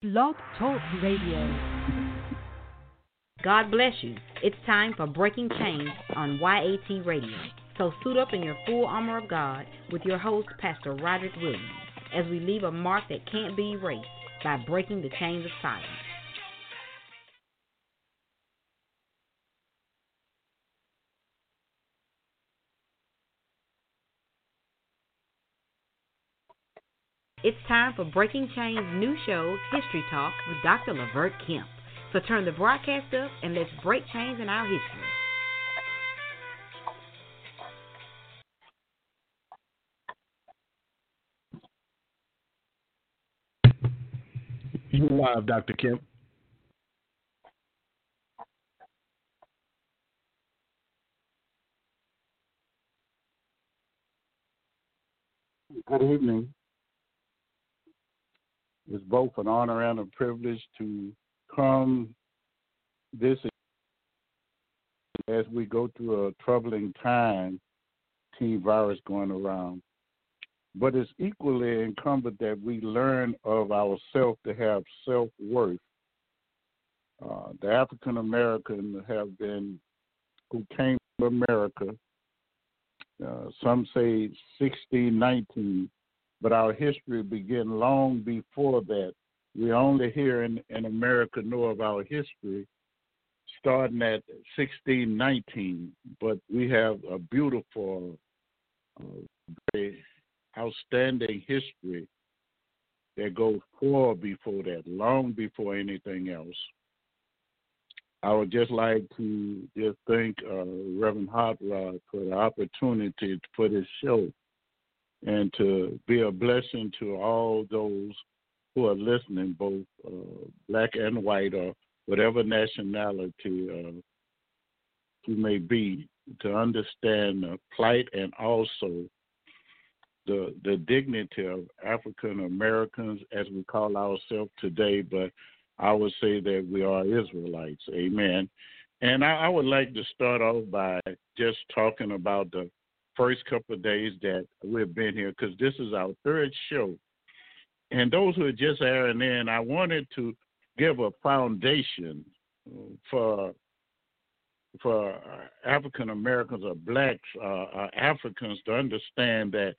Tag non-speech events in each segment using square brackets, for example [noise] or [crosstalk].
Blog Talk Radio. God bless you. It's time for Breaking Chains on YAT Radio. So suit up in your full armor of God with your host, Pastor Roderick Williams, as we leave a mark that can't be erased by breaking the chains of silence. It's time for Breaking Chains' new show, History Talk, with Dr. Levert Kemp. So turn the broadcast up and let's break chains in our history. You live, Dr. Kemp. Good evening. It's both an honor and a privilege to come this as we go through a troubling time, teen virus going around. But it's equally incumbent that we learn of ourselves to have self worth. Uh, the African American have been who came to America. Uh, some say 1619 but our history began long before that. We only here in, in America know of our history starting at 1619, but we have a beautiful, uh, very outstanding history that goes far before that, long before anything else. I would just like to just thank uh, Reverend Hot Rod for the opportunity for this show and to be a blessing to all those who are listening, both uh, black and white or whatever nationality uh, you may be, to understand the plight and also the the dignity of African Americans as we call ourselves today, but I would say that we are Israelites. Amen. And I, I would like to start off by just talking about the first couple of days that we've been here because this is our third show. And those who are just airing in, I wanted to give a foundation for for African Americans or blacks, uh, uh, Africans to understand that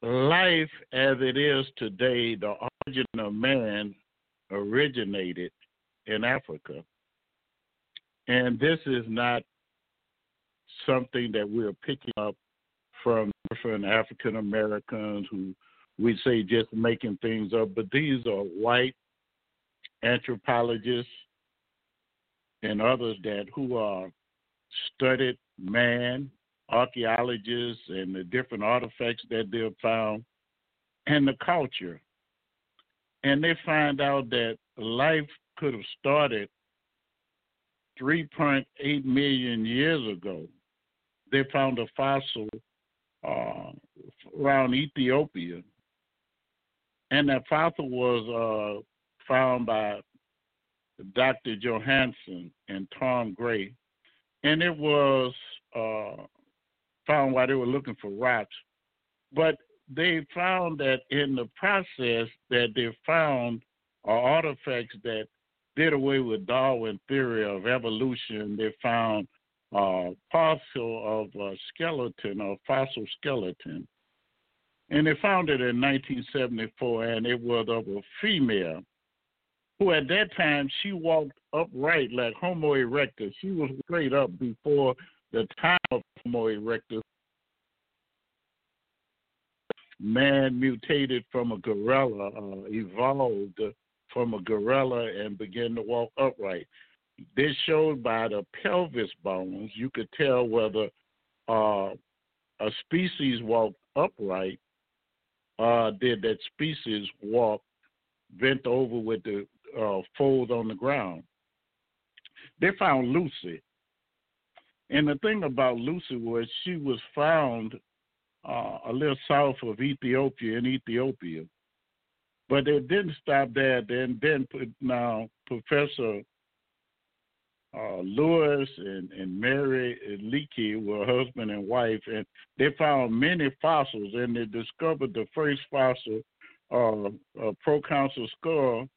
life as it is today, the origin of man originated in Africa. And this is not something that we're picking up from different African Americans who we say just making things up, but these are white anthropologists and others that who are studied man, archaeologists, and the different artifacts that they've found, and the culture. And they find out that life could have started 3.8 million years ago they found a fossil uh, around Ethiopia, and that fossil was uh, found by Dr. Johanson and Tom Gray, and it was uh, found while they were looking for rocks. But they found that in the process that they found artifacts that did away with Darwin theory of evolution. They found uh, fossil of a skeleton, a fossil skeleton. And they found it in 1974, and it was of a female who, at that time, she walked upright like Homo erectus. She was straight up before the time of Homo erectus. Man mutated from a gorilla, uh, evolved from a gorilla, and began to walk upright. This showed by the pelvis bones, you could tell whether uh, a species walked upright, uh, did that species walk bent over with the uh, fold on the ground. They found Lucy. And the thing about Lucy was she was found uh, a little south of Ethiopia in Ethiopia. But they didn't stop there. Then, then now Professor uh, Louis and, and Mary Leakey were husband and wife, and they found many fossils, and they discovered the first fossil uh, proconsul skull,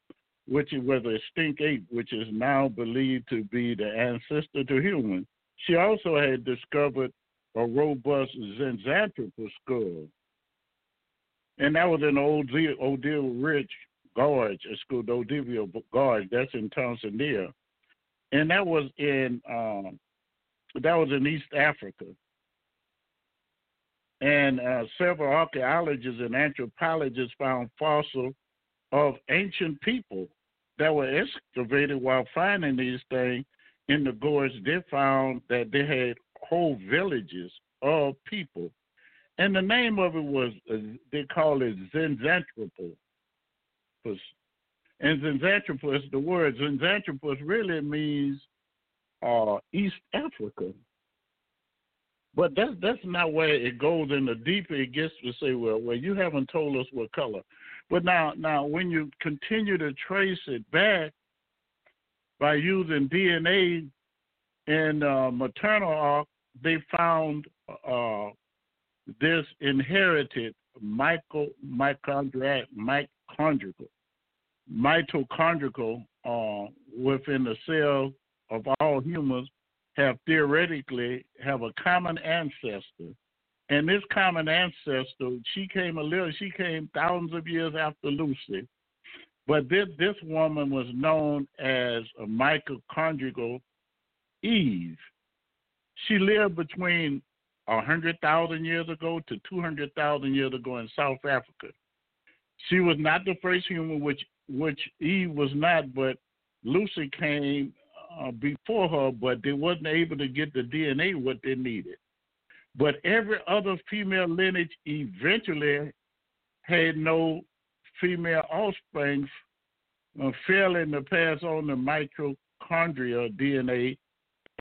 which was a extinct ape, which is now believed to be the ancestor to human. She also had discovered a robust Zinjanthropus skull. And that was in Old Odile Ridge Gorge, it's called Olduvai Gorge. That's in Tanzania, and that was in um, that was in East Africa. And uh, several archaeologists and anthropologists found fossils of ancient people that were excavated while finding these things in the gorge. They found that they had whole villages of people. And the name of it was, uh, they call it Zinjanthropus. And Zinjanthropus, the word Zinjanthropus really means uh, East Africa. But that's that's not where it goes in the deeper it gets to say, well, well, you haven't told us what color. But now now when you continue to trace it back by using DNA and uh, maternal arc, they found uh, this inherited micro, mitochondrial, mitochondrial, mitochondrial uh, within the cell of all humans have theoretically have a common ancestor. And this common ancestor, she came a little, she came thousands of years after Lucy. But this, this woman was known as a mitochondrial Eve. She lived between 100,000 years ago to 200,000 years ago in South Africa. She was not the first human, which which Eve was not, but Lucy came uh, before her, but they wasn't able to get the DNA what they needed. But every other female lineage eventually had no female offspring, uh, failing to pass on the mitochondria DNA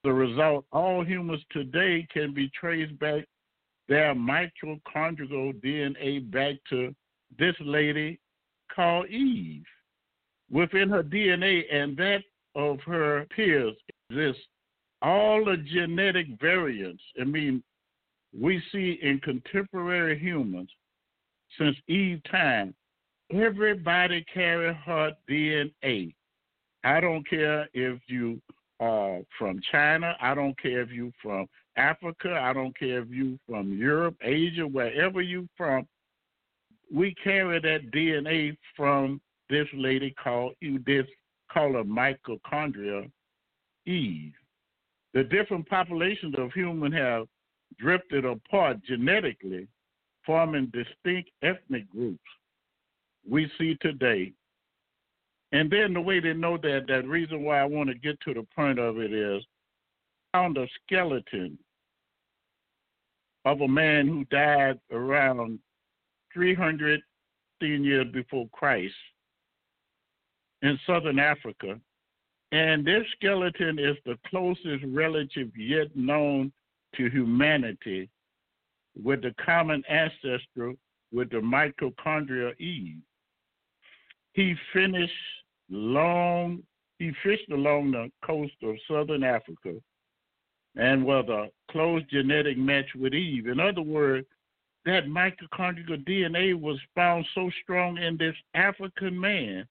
the result, all humans today can be traced back their mitochondrial DNA back to this lady called Eve. Within her DNA and that of her peers exists all the genetic variants. I mean, we see in contemporary humans since Eve time, everybody carry her DNA. I don't care if you uh, from China. I don't care if you from Africa. I don't care if you from Europe, Asia, wherever you from. We carry that DNA from this lady called this called a mitochondria, Eve. The different populations of humans have drifted apart genetically, forming distinct ethnic groups we see today and then the way they know that, that reason why I want to get to the point of it is found a skeleton of a man who died around 300 years before Christ in southern Africa. And this skeleton is the closest relative yet known to humanity with the common ancestor with the mitochondria Eve. He finished long, he fished along the coast of southern Africa and was a close genetic match with Eve. In other words, that mitochondrial DNA was found so strong in this African man,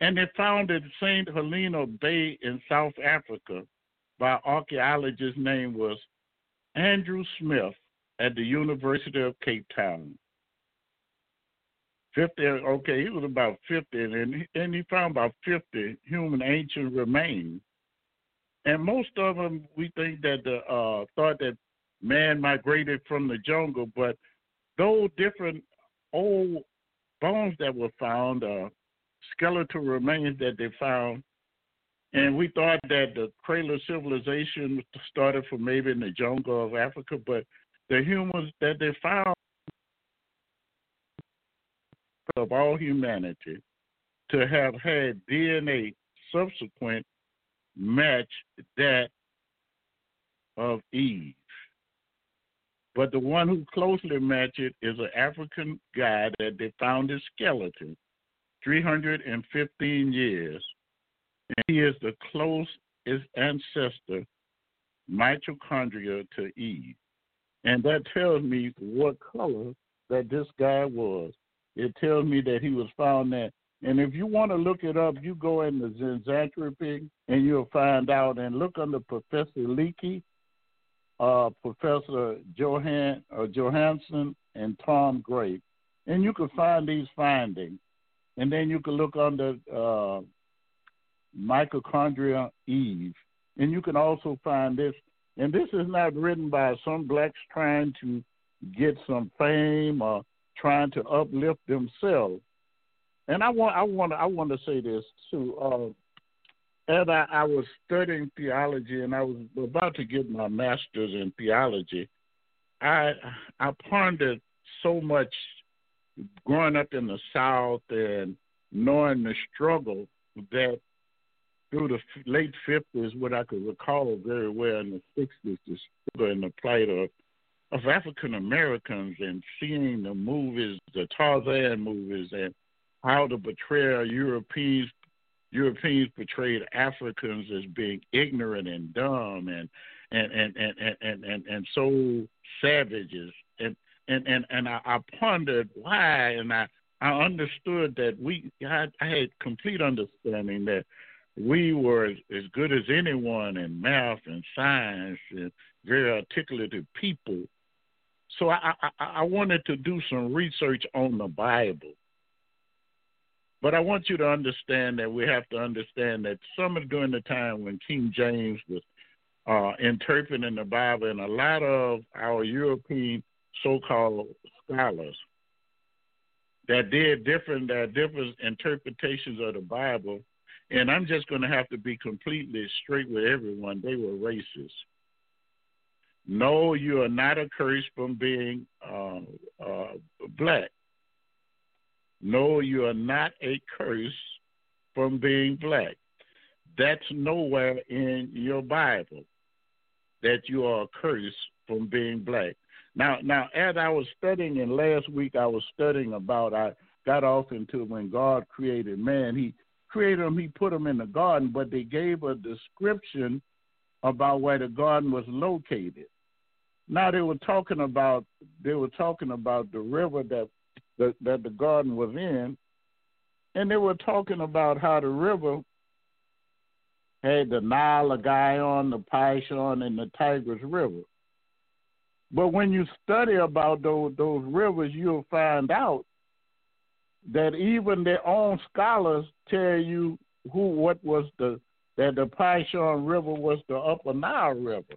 and they found it at St. Helena Bay in South Africa by archaeologist name was Andrew Smith at the University of Cape Town. 50, okay, he was about 50, and, and he found about 50 human ancient remains. And most of them, we think that the uh, thought that man migrated from the jungle, but those different old bones that were found, uh, skeletal remains that they found, and we thought that the cradle civilization started from maybe in the jungle of Africa, but the humans that they found of all humanity to have had DNA subsequent match that of Eve. But the one who closely matched it is an African guy that they found his skeleton 315 years. And he is the closest ancestor, mitochondria to Eve. And that tells me what color that this guy was it tells me that he was found there. And if you want to look it up, you go in the and you'll find out. And look under Professor Leakey, uh, Professor Johan uh, Johanson, and Tom Gray, and you can find these findings. And then you can look under uh, mitochondria Eve, and you can also find this. And this is not written by some blacks trying to get some fame or trying to uplift themselves. And I want, I want, I want to say this too. As I, I was studying theology and I was about to get my master's in theology, I I pondered so much growing up in the South and knowing the struggle that through the late fifties, what I could recall very well in the sixties, the struggle and the plight of of African Americans and seeing the movies, the Tarzan movies, and how the portrayal Europeans Europeans portrayed Africans as being ignorant and dumb and and and and and and, and, and so savages and and and, and I, I pondered why and I I understood that we I, I had complete understanding that we were as, as good as anyone in math and science and very articulate people so I, I, I wanted to do some research on the Bible. But I want you to understand that we have to understand that some of during the time when King James was uh, interpreting the Bible, and a lot of our European so-called scholars that did different uh, different interpretations of the Bible, and I'm just going to have to be completely straight with everyone. They were racist. No, you are not accursed from being uh, uh, black. No, you are not a curse from being black. That's nowhere in your Bible that you are a curse from being black. Now, now, as I was studying, and last week I was studying about, I got off into when God created man. He created him, He put him in the garden, but they gave a description about where the garden was located. Now they were talking about they were talking about the river that the, that the garden was in, and they were talking about how the river had the Nile, the Gihon, the Pishon, and the Tigris River. But when you study about those those rivers, you'll find out that even their own scholars tell you who what was the that the Pishon River was the Upper Nile River.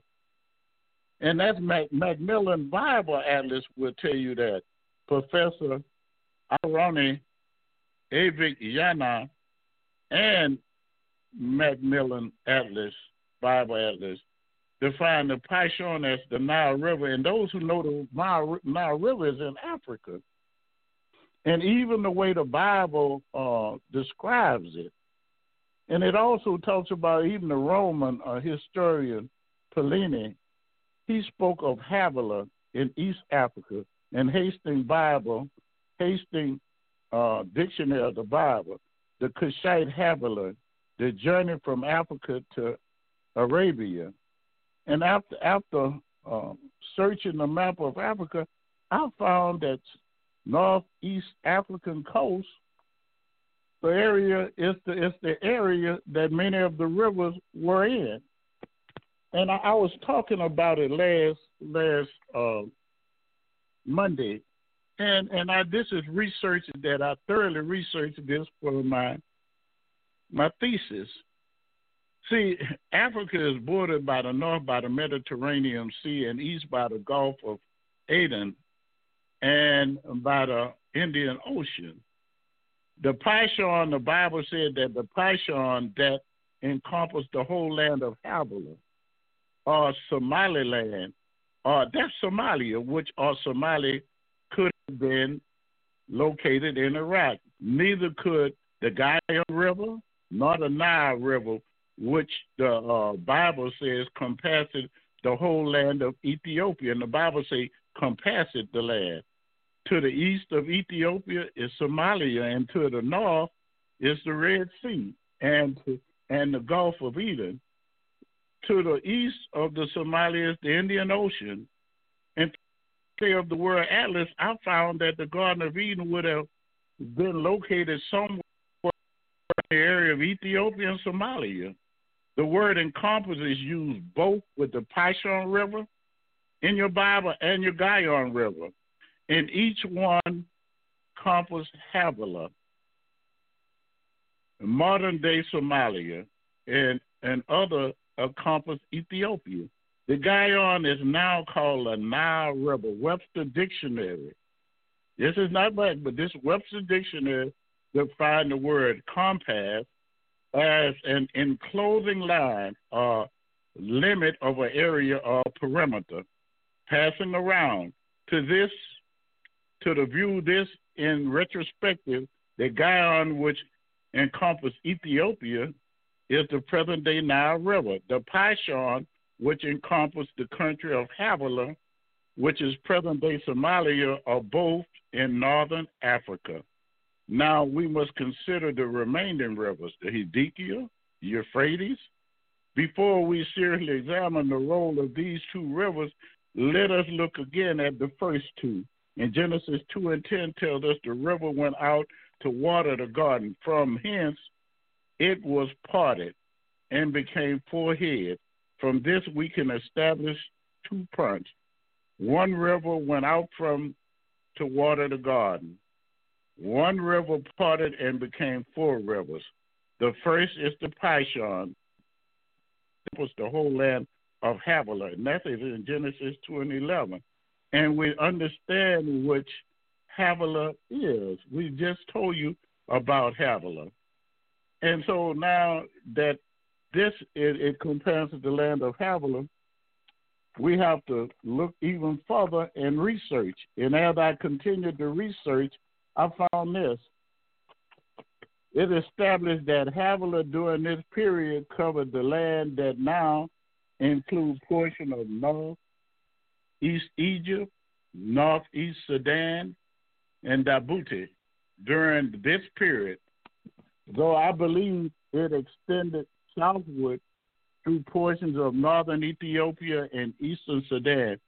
And that's Mac- Macmillan Bible Atlas will tell you that. Professor Aharoni Avik Yana and Macmillan Atlas, Bible Atlas, define the Pishon as the Nile River. And those who know the Nile, Nile River is in Africa. And even the way the Bible uh, describes it. And it also talks about even the Roman uh, historian Pliny he spoke of Havilah in East Africa and Hastings Bible, Hastings uh, Dictionary of the Bible, the Cushite Havilah, the journey from Africa to Arabia. And after after uh, searching the map of Africa, I found that northeast African coast, the area is the is the area that many of the rivers were in and I, I was talking about it last last uh, Monday, and and I this is research that I thoroughly researched this for my my thesis. See, [laughs] Africa is bordered by the north by the Mediterranean Sea and east by the Gulf of Aden and by the Indian Ocean. The Pishon, the Bible said that the Pishon that encompassed the whole land of Havilah or Somaliland, or that's Somalia, which or Somali could have been located in Iraq. Neither could the Gihon River nor the Nile River, which the uh, Bible says compassed the whole land of Ethiopia. And the Bible says compassed the land. To the east of Ethiopia is Somalia, and to the north is the Red Sea and and the Gulf of Eden to the east of the Somalia the Indian Ocean, and of the World Atlas, I found that the Garden of Eden would have been located somewhere in the area of Ethiopia and Somalia. The word encompass is used both with the Pishon River in your Bible and your Gihon River. and each one, compass Havilah, modern day Somalia, and, and other encompass Ethiopia. The Gihon is now called a Nile River. Webster Dictionary. This is not black, but this Webster Dictionary defines the word compass as an enclosing line or limit of an area or perimeter passing around. To this, to the view this in retrospective, the Gihon which encompass Ethiopia is the present day Nile River. The Pishon, which encompass the country of Havilah, which is present day Somalia, are both in northern Africa. Now we must consider the remaining rivers, the Hiddekel, Euphrates. Before we seriously examine the role of these two rivers, let us look again at the first two. In Genesis 2 and 10 tells us the river went out to water the garden. From hence it was parted and became four heads. From this we can establish two points. One river went out from to water the garden. One river parted and became four rivers. The first is the Pishon. It was the whole land of Havilah, and that is in Genesis 2 and 11. And we understand which Havilah is. We just told you about Havilah. And so now that this it, it compares to the land of Havilah, we have to look even further and research. And as I continued to research, I found this. It established that Havilah during this period covered the land that now includes portion of North East Egypt, Northeast Sudan, and Djibouti during this period, though I believe it extended southward through portions of northern Ethiopia and eastern Sudan.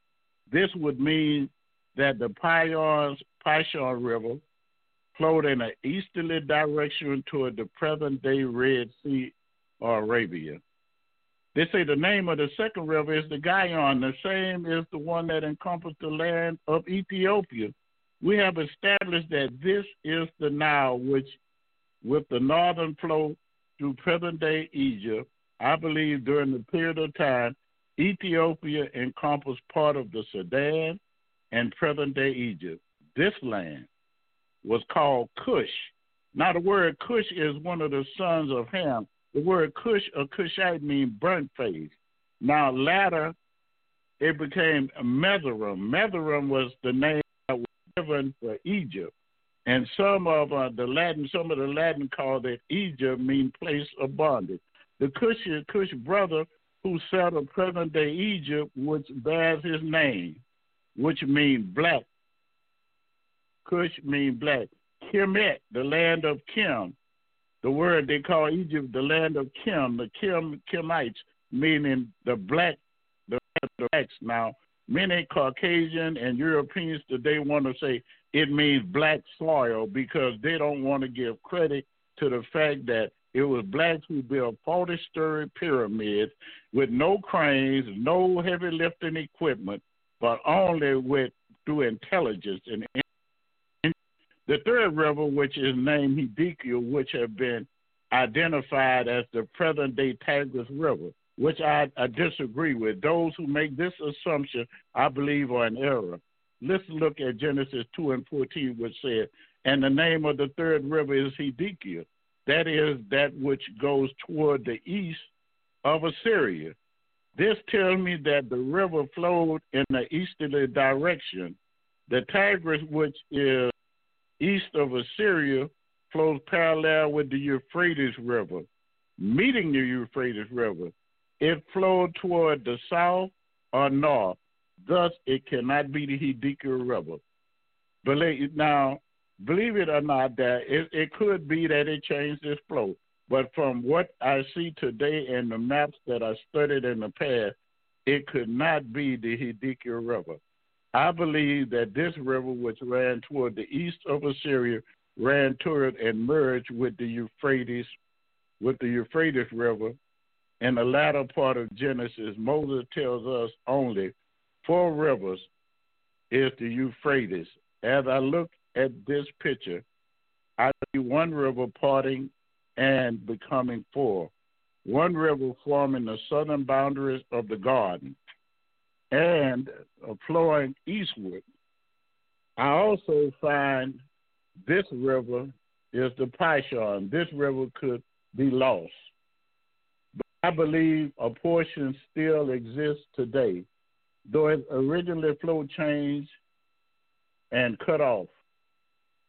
This would mean that the Payons, Pishon River flowed in an easterly direction toward the present day Red Sea or Arabia. They say the name of the second river is the Gihon. The same is the one that encompassed the land of Ethiopia. We have established that this is the Nile, which, with the northern flow through present day Egypt, I believe during the period of time, Ethiopia encompassed part of the Sudan and present day Egypt. This land was called Cush. Now, the word Cush is one of the sons of Ham. The word Cush or Cushite means burnt face. Now, latter, it became Mezoram. Mezoram was the name that was given for Egypt. And some of uh, the Latin, some of the Latin called it Egypt, mean place of bondage. The Cush, Cush brother who settled present day Egypt, which bears his name, which means black. Cush means black. Kemet, the land of Kim. The word they call Egypt the land of Kim, the Kim Kemites, meaning the black, the blacks. Now, many Caucasian and Europeans today want to say it means black soil because they don't want to give credit to the fact that it was blacks who built 40 story pyramids with no cranes, no heavy lifting equipment, but only with through intelligence and the third river, which is named Hiddekel, which have been identified as the present day Tigris River, which I, I disagree with. Those who make this assumption, I believe, are in error. Let's look at Genesis 2 and 14, which said, And the name of the third river is Hiddekel. That is that which goes toward the east of Assyria. This tells me that the river flowed in the easterly direction. The Tigris, which is east of Assyria flows parallel with the Euphrates River. Meeting the Euphrates River, it flowed toward the south or north. Thus, it cannot be the Hiddekel River. Believe, now, believe it or not, that it, it could be that it changed its flow. But from what I see today and the maps that I studied in the past, it could not be the Hiddekel River. I believe that this river, which ran toward the east of Assyria, ran toward and merged with the Euphrates, with the Euphrates River. In the latter part of Genesis, Moses tells us only four rivers is the Euphrates. As I look at this picture, I see one river parting and becoming four. One river forming the southern boundaries of the garden and flowing eastward. I also find this river is the Pishon. This river could be lost. But I believe a portion still exists today, though it originally flowed changed and cut off.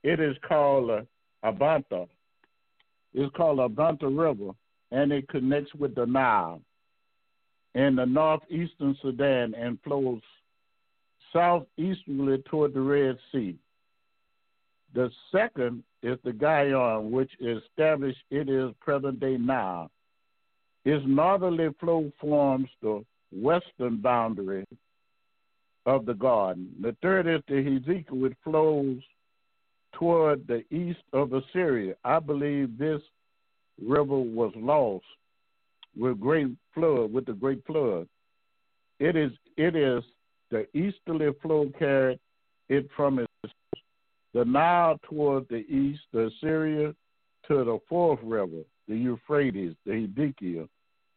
It is called uh, Abanta. It's called Abanta River, and it connects with the Nile in the northeastern Sudan and flows southeasterly toward the Red Sea. The second is the Gihon, which established it is present day Nile. Its northerly flow forms the western boundary of the garden. The third is the Hezekiah, which flows toward the east of Assyria. I believe this river was lost with great flood, with the great flood. It is it is the easterly flow carried it from its the Nile toward the east, the Assyria to the fourth river, the Euphrates, the Hezekiah.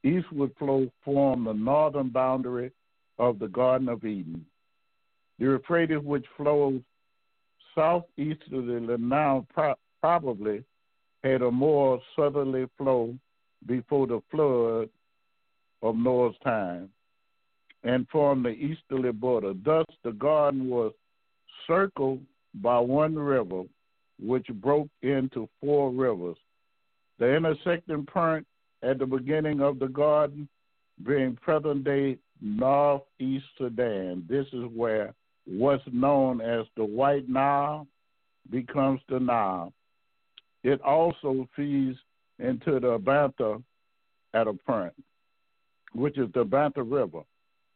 Eastward flow formed the northern boundary of the Garden of Eden. The Euphrates, which flows southeasterly, now pro- probably had a more southerly flow before the flood of Noah's time and formed the easterly border. Thus, the garden was circled by one river, which broke into four rivers. The intersecting point at the beginning of the garden being present day northeast Sudan. This is where what's known as the White Nile becomes the Nile. It also feeds into the Bantha at a point, which is the Bantha River.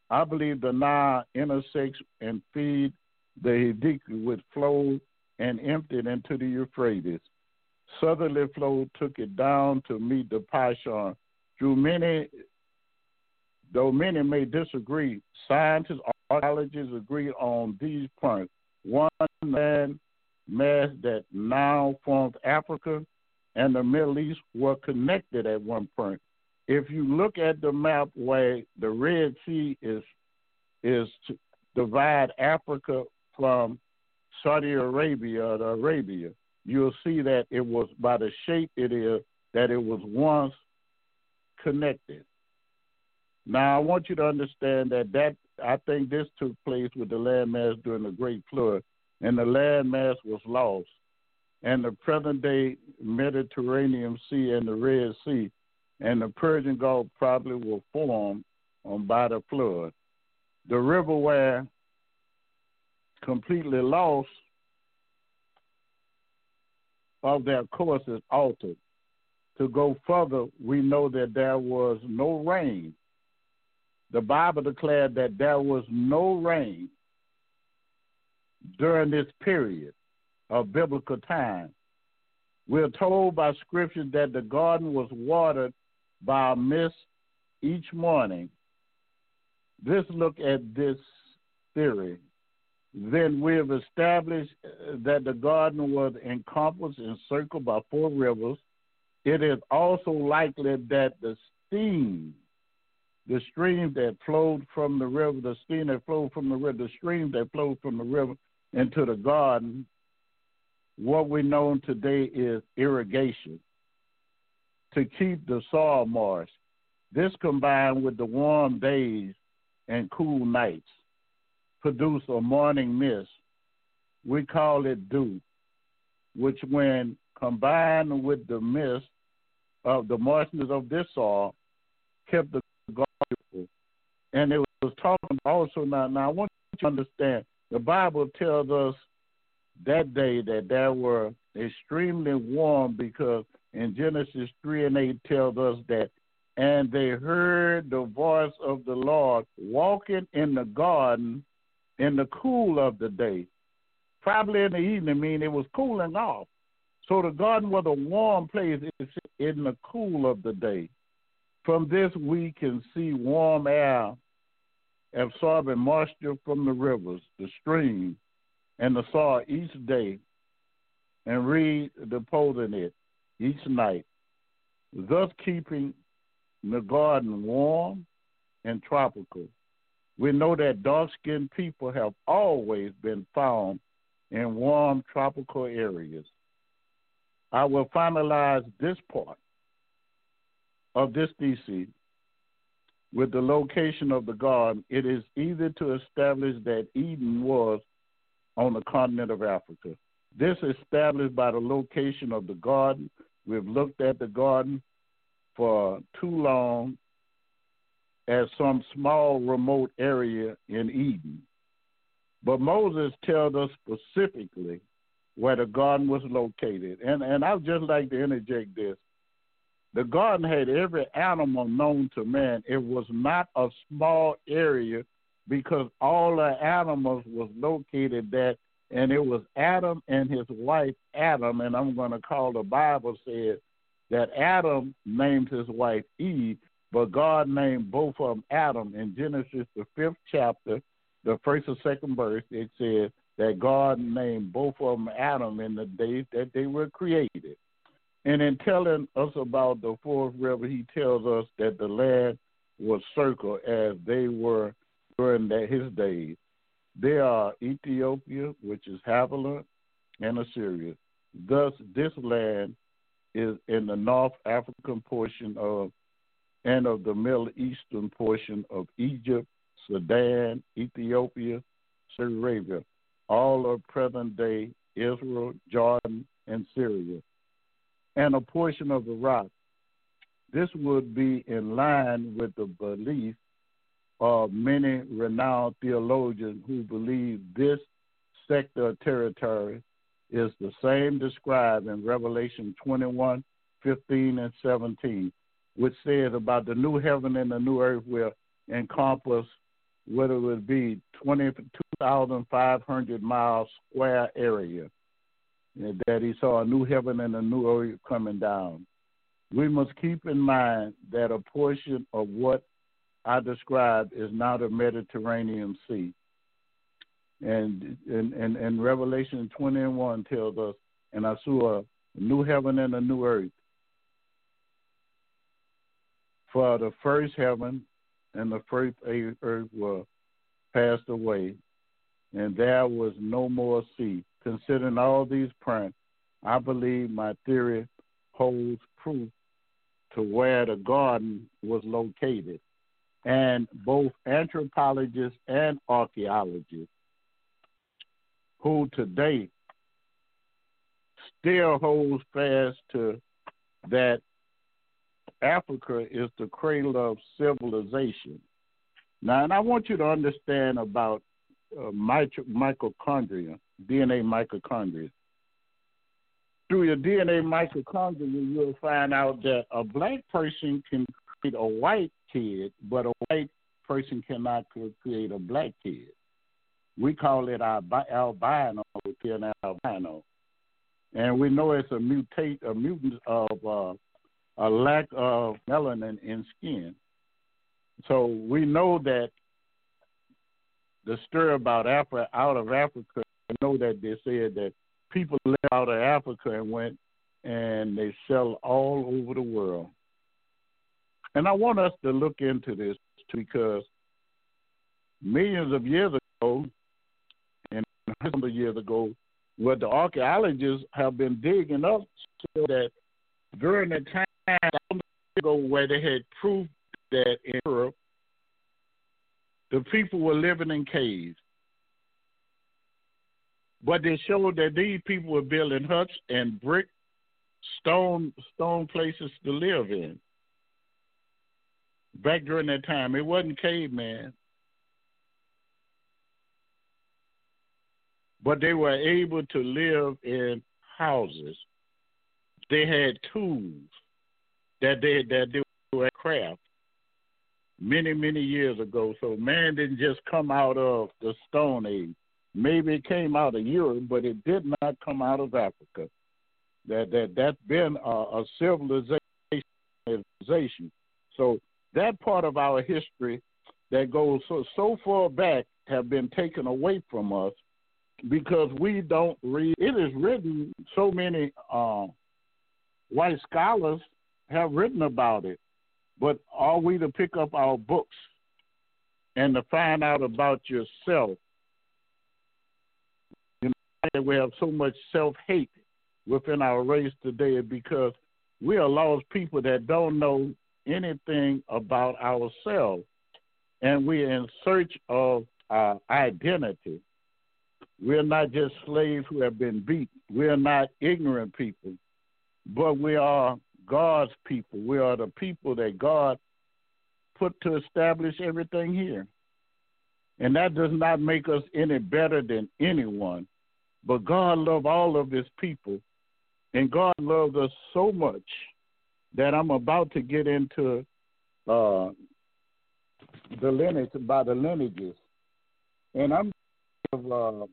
I believe the Nile intersects and feeds the Hidiki, which flowed and emptied into the Euphrates. Southerly flow took it down to meet the Pishon. Through many, though many may disagree, scientists, archaeologists agree on these points. One land mass that now forms Africa and the Middle East were connected at one point. If you look at the map where the Red Sea is is to divide Africa from Saudi Arabia to Arabia, you'll see that it was by the shape it is that it was once connected. Now I want you to understand that that I think this took place with the landmass during the Great Flood, and the landmass was lost and the present day Mediterranean Sea and the Red Sea and the Persian Gulf probably were formed on by the flood. The river where completely lost of their course is altered. To go further, we know that there was no rain. The Bible declared that there was no rain during this period of biblical time. We're told by scripture that the garden was watered by a mist each morning. Let's look at this theory. Then we have established uh, that the garden was encompassed and circled by four rivers. It is also likely that the steam, the stream that flowed from the river, the stream that flowed from the river, the stream that flowed from the river into the garden what we know today is irrigation to keep the soil moist. This combined with the warm days and cool nights produce a morning mist. We call it dew, which when combined with the mist of the moistness of this soil kept the. And it was talking also now now I want you to understand the Bible tells us that day that they were extremely warm because in Genesis 3 and 8 tells us that, and they heard the voice of the Lord walking in the garden in the cool of the day. Probably in the evening, I mean it was cooling off. So the garden was a warm place in the cool of the day. From this, we can see warm air absorbing moisture from the rivers, the streams, and the soil each day, and redepositing it each night, thus keeping the garden warm and tropical. We know that dark skinned people have always been found in warm tropical areas. I will finalize this part of this thesis with the location of the garden. It is easy to establish that Eden was on the continent of Africa. This is established by the location of the garden. We've looked at the garden for too long as some small remote area in Eden. But Moses tells us specifically where the garden was located. And and I'd just like to interject this. The garden had every animal known to man. It was not a small area because all the animals was located there and it was Adam and his wife Adam, and I'm going to call the Bible said that Adam named his wife Eve, but God named both of them Adam. In Genesis, the fifth chapter, the first or second verse, it says that God named both of them Adam in the days that they were created. And in telling us about the fourth river, he tells us that the land was circled as they were during his days. They are Ethiopia, which is Havilah, and Assyria. Thus, this land is in the North African portion of and of the Middle Eastern portion of Egypt, Sudan, Ethiopia, Arabia, all of present day Israel, Jordan, and Syria, and a portion of Iraq. This would be in line with the belief of many renowned theologians who believe this sector of territory is the same described in Revelation 21, 15, and 17, which says about the new heaven and the new earth will encompass what it would be 22,500 miles square area. That he saw a new heaven and a new earth coming down. We must keep in mind that a portion of what I described is now the Mediterranean Sea. And and, and, Revelation 21 tells us, and I saw a new heaven and a new earth. For the first heaven and the first earth were passed away, and there was no more sea. Considering all these prints, I believe my theory holds proof to where the garden was located and both anthropologists and archaeologists who today still holds fast to that Africa is the cradle of civilization. Now, and I want you to understand about uh, mitochondria, DNA mitochondria. Through your DNA mitochondria, you'll find out that a black person can create a white kid, but a white person cannot create a black kid. We call it albino, an albino, and we know it's a mutate, a mutant of uh, a lack of melanin in skin. So we know that the story about Africa out of Africa. I know that they said that people left out of Africa and went and they sell all over the world. And I want us to look into this because millions of years ago, and hundreds of years ago, what the archaeologists have been digging up so that during the time ago where they had proof that in Europe the people were living in caves. But they showed that these people were building huts and brick stone stone places to live in back during that time. It wasn't caveman. But they were able to live in houses. They had tools that they that they were craft many, many years ago. So man didn't just come out of the Stone Age. Maybe it came out of Europe, but it did not come out of Africa. That that that's been a, a civilization. So that part of our history that goes so so far back have been taken away from us because we don't read. It is written. So many uh, white scholars have written about it, but are we to pick up our books and to find out about yourself? You know, we have so much self hate within our race today because we are lost people that don't know anything about ourselves, and we're in search of our identity. We're not just slaves who have been beat. We're not ignorant people, but we are God's people. We are the people that God put to establish everything here. And that does not make us any better than anyone. But God loved all of his people. And God loved us so much that I'm about to get into uh, the lineage, by the lineages. And I'm uh,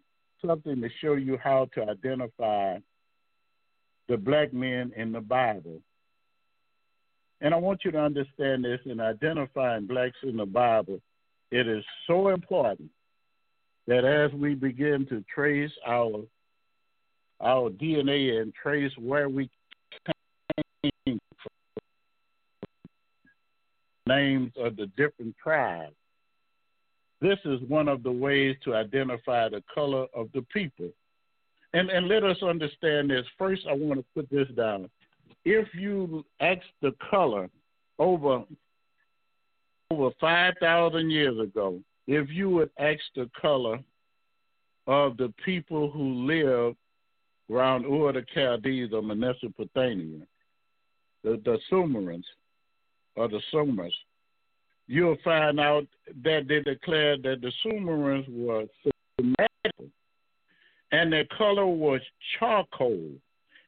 something to show you how to identify the black men in the Bible. And I want you to understand this in identifying blacks in the Bible, it is so important that as we begin to trace our our DNA and trace where we came from, names of the different tribes, this is one of the ways to identify the color of the people. And, and let us understand this. First, I want to put this down. If you ask the color over over 5,000 years ago, if you would ask the color of the people who live around Ur the Chaldees or Mesopotamia, the, the Sumerians or the Sumers, you'll find out that they declared that the Sumerians were Semitic and their color was charcoal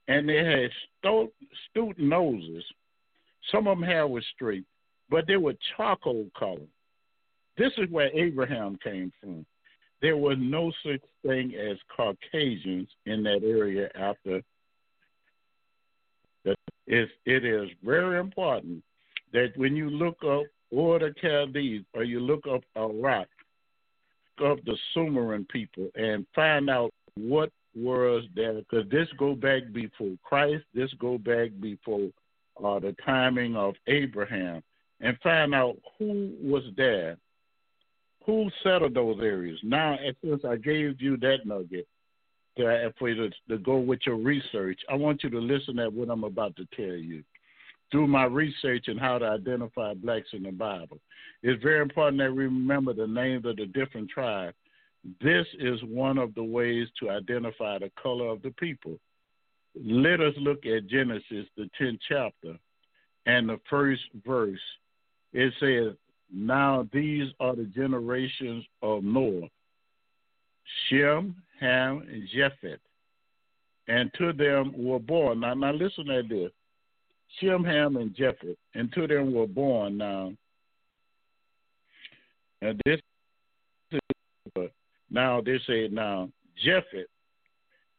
and they had stoop noses. Some of them hair was straight, but they were charcoal color. This is where Abraham came from. There was no such thing as Caucasians in that area after. It is very important that when you look up or the Chaldees, or you look up Iraq, look up the Sumerian people, and find out what was that Because this go back before Christ, this go back before uh, the timing of Abraham, and find out who was there, who settled those areas. Now, since I gave you that nugget, to, for you to, to go with your research, I want you to listen at what I'm about to tell you through my research and how to identify blacks in the Bible. It's very important that we remember the names of the different tribes. This is one of the ways to identify the color of the people. Let us look at Genesis, the 10th chapter, and the first verse. It says, Now these are the generations of Noah Shem, Ham, and Japheth. And to them were born. Now, now listen at this. Shem, Ham, and Japheth, and to them were born now. And this is now they say now Japheth,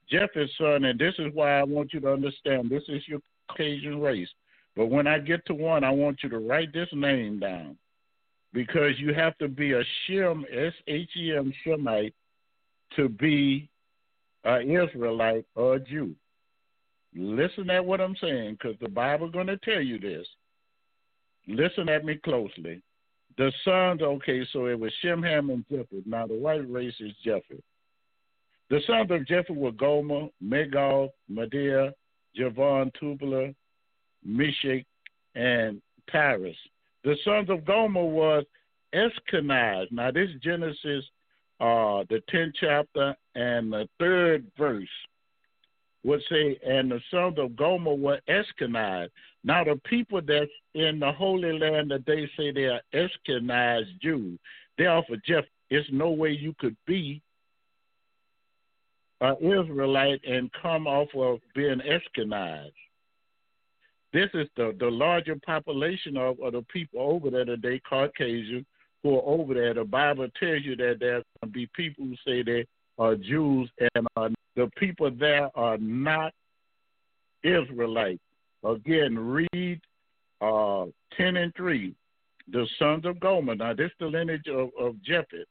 Japheth's son, and this is why I want you to understand this is your Caucasian race. But when I get to one, I want you to write this name down because you have to be a Shem, S H E M Shemite, to be an Israelite or a Jew. Listen at what I'm saying because the Bible's going to tell you this. Listen at me closely. The sons, okay, so it was Shem, Ham, and Japheth. Now the white race is Japheth. The sons of Japheth were Gomer, Magog, Medea, Javon, Tubal, Meshach, and Tyrus. The sons of Gomer was Ashkenaz. Now this Genesis, uh, the 10th chapter and the third verse would say, and the sons of Gomer were Ashkenaz. Now, the people that's in the Holy Land that they say they are Ashkenaz Jews, they offer Jeff. It's no way you could be an Israelite and come off of being Ashkenaz. This is the, the larger population of, of the people over there today, Caucasian, who are over there. The Bible tells you that there's going to be people who say they are Jews and are the people there are not Israelites. Again, read uh, 10 and 3. The sons of Gomer. Now, this is the lineage of, of Japheth.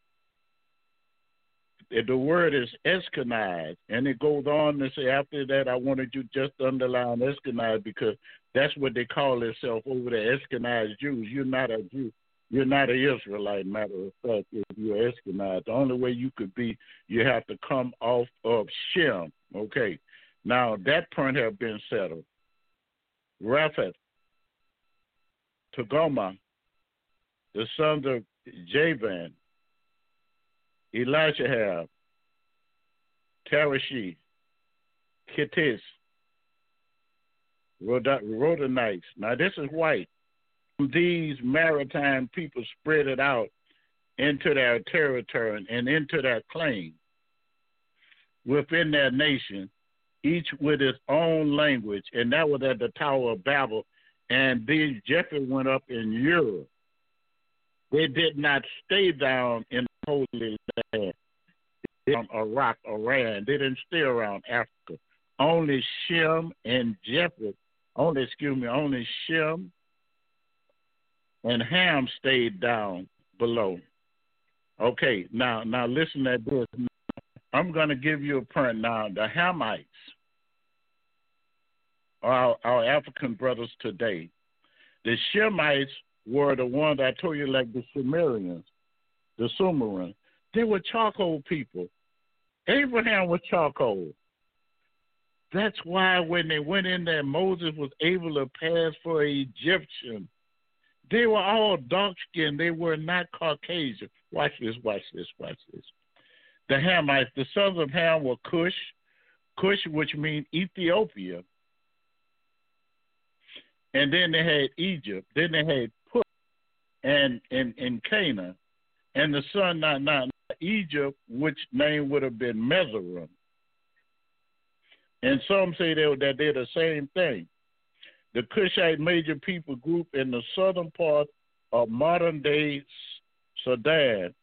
The word is Eskenaz, and it goes on to say after that, I wanted you just to underline Eskenaz because that's what they call themselves over there, Eskenaz Jews. You're not a Jew. You're not an Israelite, matter of fact, if you're Eskenaz. The only way you could be, you have to come off of Shem. Okay. Now, that point have been settled. Raphat, Togarmah, the sons of Javan, Elishahab, Tarashi, Kittis, Rodanites. Now, this is white. These maritime people spread it out into their territory and into their claim within their nation, each with its own language. And that was at the Tower of Babel. And these Jeffrey went up in Europe. They did not stay down in the Holy Land, on Iraq, Iran. They didn't stay around Africa. Only Shem and Japheth, only excuse me, only Shem and Ham stayed down below. Okay, now now listen to this. I'm going to give you a print now. The Hamites, our, our African brothers today, the Shemites were the ones I told you, like the Sumerians, the Sumerians. They were charcoal people. Abraham was charcoal. That's why when they went in there, Moses was able to pass for an Egyptian. They were all dark skinned. They were not Caucasian. Watch this, watch this, watch this. The Hamites, the sons of Ham were Cush, Cush, which means Ethiopia. And then they had Egypt. Then they had Put and, and, and. And the son, not, not, not Egypt, which name would have been Mezoram. And some say that they're the same thing. The Cushite major people group in the southern part of modern day Sudan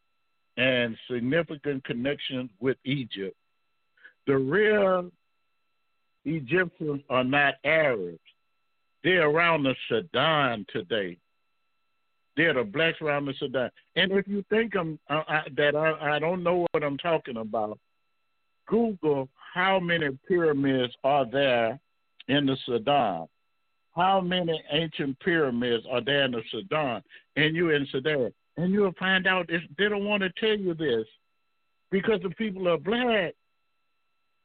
and significant connections with Egypt. The real Egyptians are not Arabs. They're around the Sudan today. They're the blacks around the Sudan. And if you think I'm, I, that I, I don't know what I'm talking about, Google how many pyramids are there in the Sudan. How many ancient pyramids are there in the Sudan? And you're in Sudan. And you'll find out they don't want to tell you this because the people are black.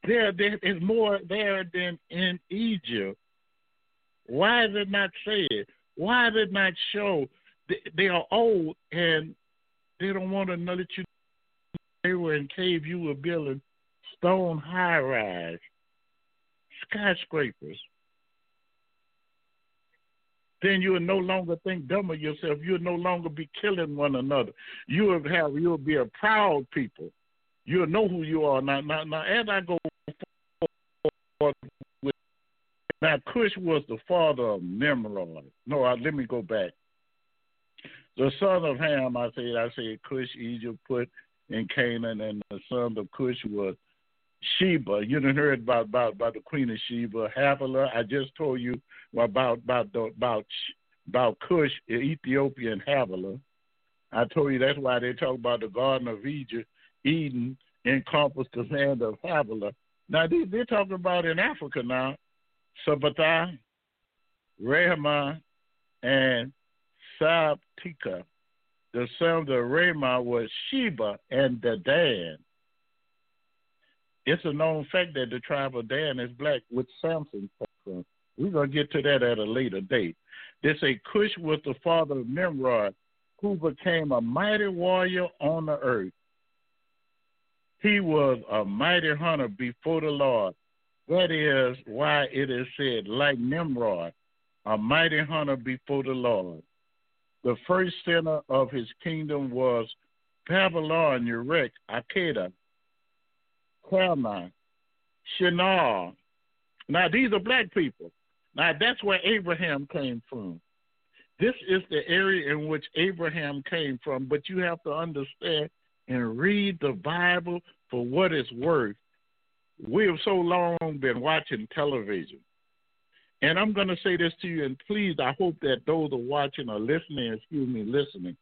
There, there is more there than in Egypt. Why is it not said? Why is it not show? They, they are old and they don't want to know that you they were in cave you were building stone high rise skyscrapers then you will no longer think dumb of yourself. You'll no longer be killing one another. You will have you'll be a proud people. You'll know who you are. Now now now as I go forward with now Cush was the father of Nimrod. No, I, let me go back. The son of Ham, I said, I said Cush, Egypt, put in Canaan, and the son of Cush was Sheba. You didn't heard about, about about the Queen of Sheba, Havilah. I just told you about about about about Cush, Ethiopia, and Havilah. I told you that's why they talk about the Garden of Egypt, Eden encompassed the land of Havilah. Now they, they're talking about in Africa now, Sabbathah, Rahman, and Sabtika. The sons of Ramah was Sheba and Dedan. It's a known fact that the tribe of Dan is black, with Samson. We're going to get to that at a later date. They say Cush was the father of Nimrod, who became a mighty warrior on the earth. He was a mighty hunter before the Lord. That is why it is said, like Nimrod, a mighty hunter before the Lord. The first center of his kingdom was Babylon, Uruk, Akkad, Carmine, Shinar. Now, these are black people. Now, that's where Abraham came from. This is the area in which Abraham came from, but you have to understand and read the Bible for what it's worth. We have so long been watching television. And I'm going to say this to you, and please, I hope that those are watching or listening, excuse me, listening,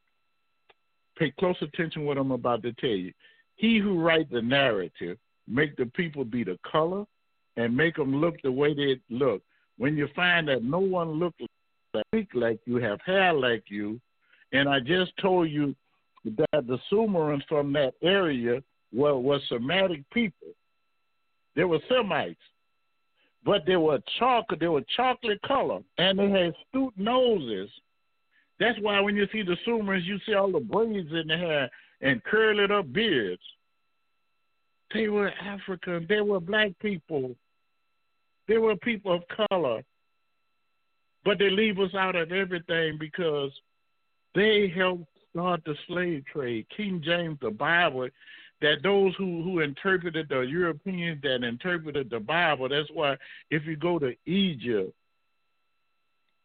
pay close attention to what I'm about to tell you. He who writes the narrative make the people be the color and make them look the way they look. When you find that no one looks like, like you, have hair like you, and I just told you that the Sumerians from that area were, were Semitic people. They were Semites but they were chocolate. They were chocolate color, and they had astute noses. That's why when you see the Sumerians, you see all the braids in their hair and curled up beards. They were African. They were black people. They were people of color. But they leave us out of everything because they helped start the slave trade. King James, the Bible, that those who, who interpreted the Europeans that interpreted the Bible, that's why if you go to Egypt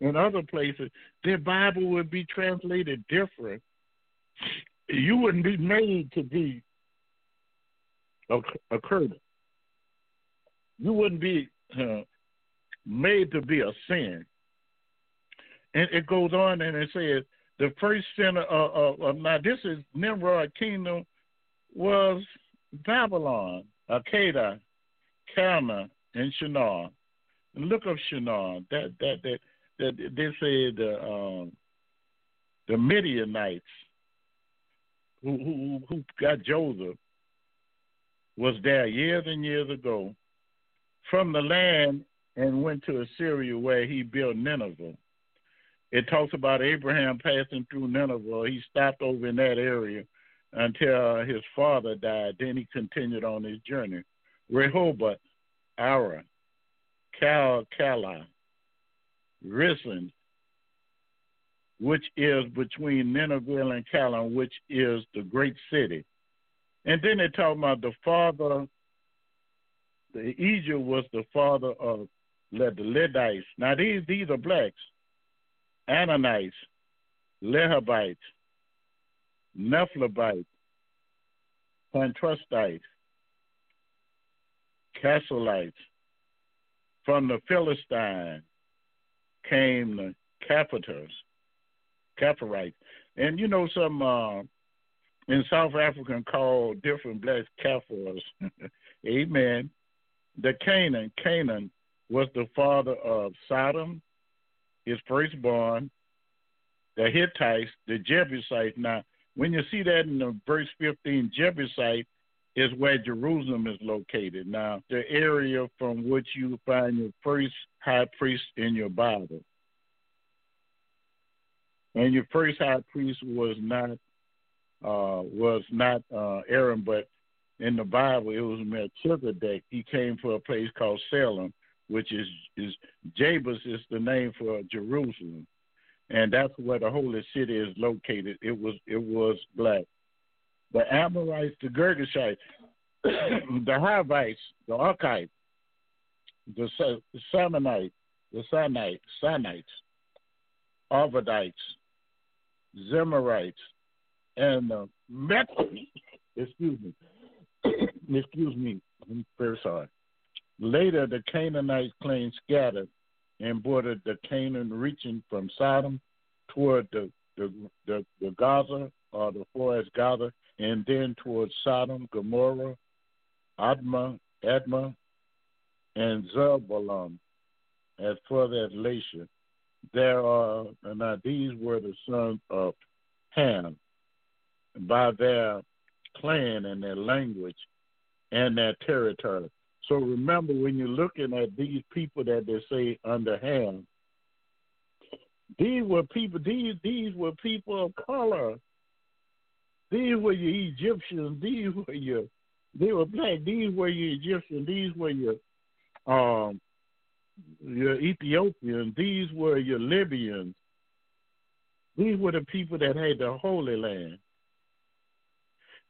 and other places, their Bible would be translated different. You wouldn't be made to be a You wouldn't be uh, made to be a sin. And it goes on and it says the first center of, of, of now this is Nimrod kingdom was Babylon, Akkad, Calneh, and Shinar. Look up Shinar. That that that that they say the um, the Midianites who, who who got Joseph was there years and years ago from the land and went to Assyria where he built Nineveh. It talks about Abraham passing through Nineveh. He stopped over in that area until uh, his father died. Then he continued on his journey. Rehoboth, Ara, Cal, Kala, Resen, which is between Nineveh and Calah, which is the great city. And then they talk about the father, the Egypt was the father of the Ledites. Now these these are blacks, Ananites, Lehabites, Nephlabite, Pantrustite, Casolites. From the Philistine came the Capitors, Caporites. And you know some uh, in South African called different black Kafirs. [laughs] Amen. The Canaan, Canaan was the father of Sodom, his firstborn, the Hittites, the Jebusites. Now, when you see that in the verse 15, Jebusite is where Jerusalem is located. Now, the area from which you find your first high priest in your Bible. And your first high priest was not uh, was not uh, Aaron, but in the Bible it was Melchizedek. He came from a place called Salem, which is is Jebus is the name for Jerusalem and that's where the holy city is located. It was it was black. The Amorites, the Girgashites, [coughs] the Hivites, the Archites, the Samanites, the Sinites, Sinites, Arvadites, Zemarites, and uh, the Met. excuse me. [coughs] excuse me. I'm very sorry. Later, the Canaanites claimed scattered and bordered the Canaan, reaching from Sodom toward the the, the, the Gaza or the forest Gaza, and then towards Sodom, Gomorrah, Admah, Admah, and Zebulun, as further as Lasha. There are now these were the sons of Ham by their clan and their language and their territory. So remember, when you're looking at these people that they say underhand, these were people. These these were people of color. These were your Egyptians. These were your. They were black. These were your Egyptians. These were your um your Ethiopians. These were your Libyans. These were the people that had the Holy Land.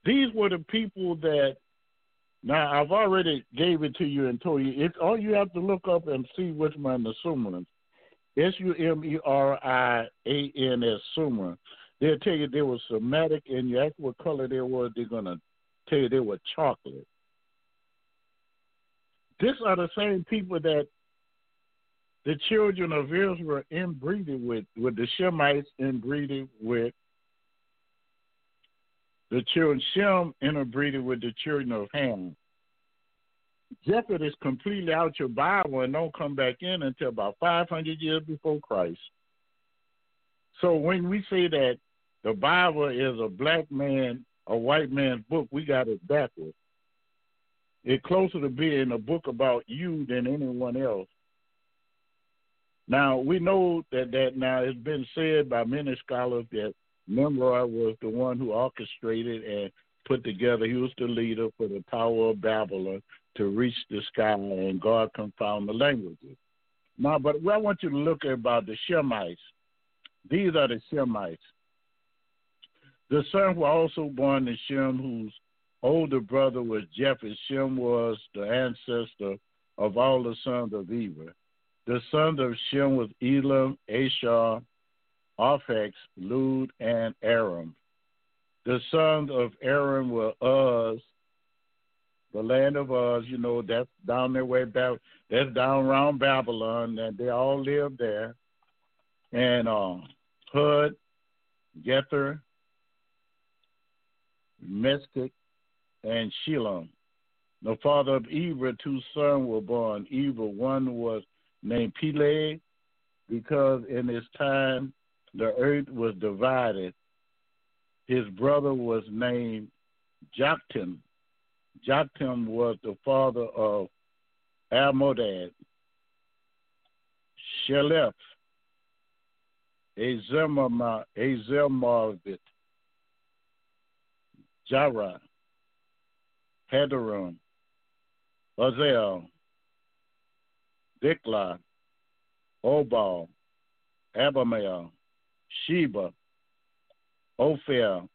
These were the people that now I've already gave it to you and told you. If all you have to look up and see which one the Sumerians. S U M E R I A N S Sumer. They'll tell you they were Semitic, and you ask what color they were, they're gonna tell you they were chocolate. These are the same people that the children of Israel inbreeded with, with the Shemites inbreeded with the children Shem interbreeded with the children of Ham. Japheth is completely out your Bible and don't come back in until about 500 years before Christ. So when we say that the Bible is a black man, a white man's book, we got it backwards. It's closer to being a book about you than anyone else. Now we know that that now it's been said by many scholars that Nimrod was the one who orchestrated and put together. He was the leader for the Tower of Babylon to reach the sky, and God confound the languages. Now, but what I want you to look at about the Shemites. These are the Shemites. The son were also born to Shem, whose older brother was Japheth. Shem was the ancestor of all the sons of Eber. The sons of Shem was Elam, Ashar, Ophex, Lud, and Aram. The sons of Aram were Uz, the land of Uz, you know, that's down their way back, that's down around Babylon, and they all lived there. And uh, Hud, Gether, Mestic, and Shilom. The father of Eber, two sons were born. Eber, one was named Peleg, because in his time the earth was divided. His brother was named Joktan. Joktan was the father of Almodad, Sheleph, Azemavit, Jara, Hadaron, Azel, Dikla, Obal, Abimael, Sheba, Ophel,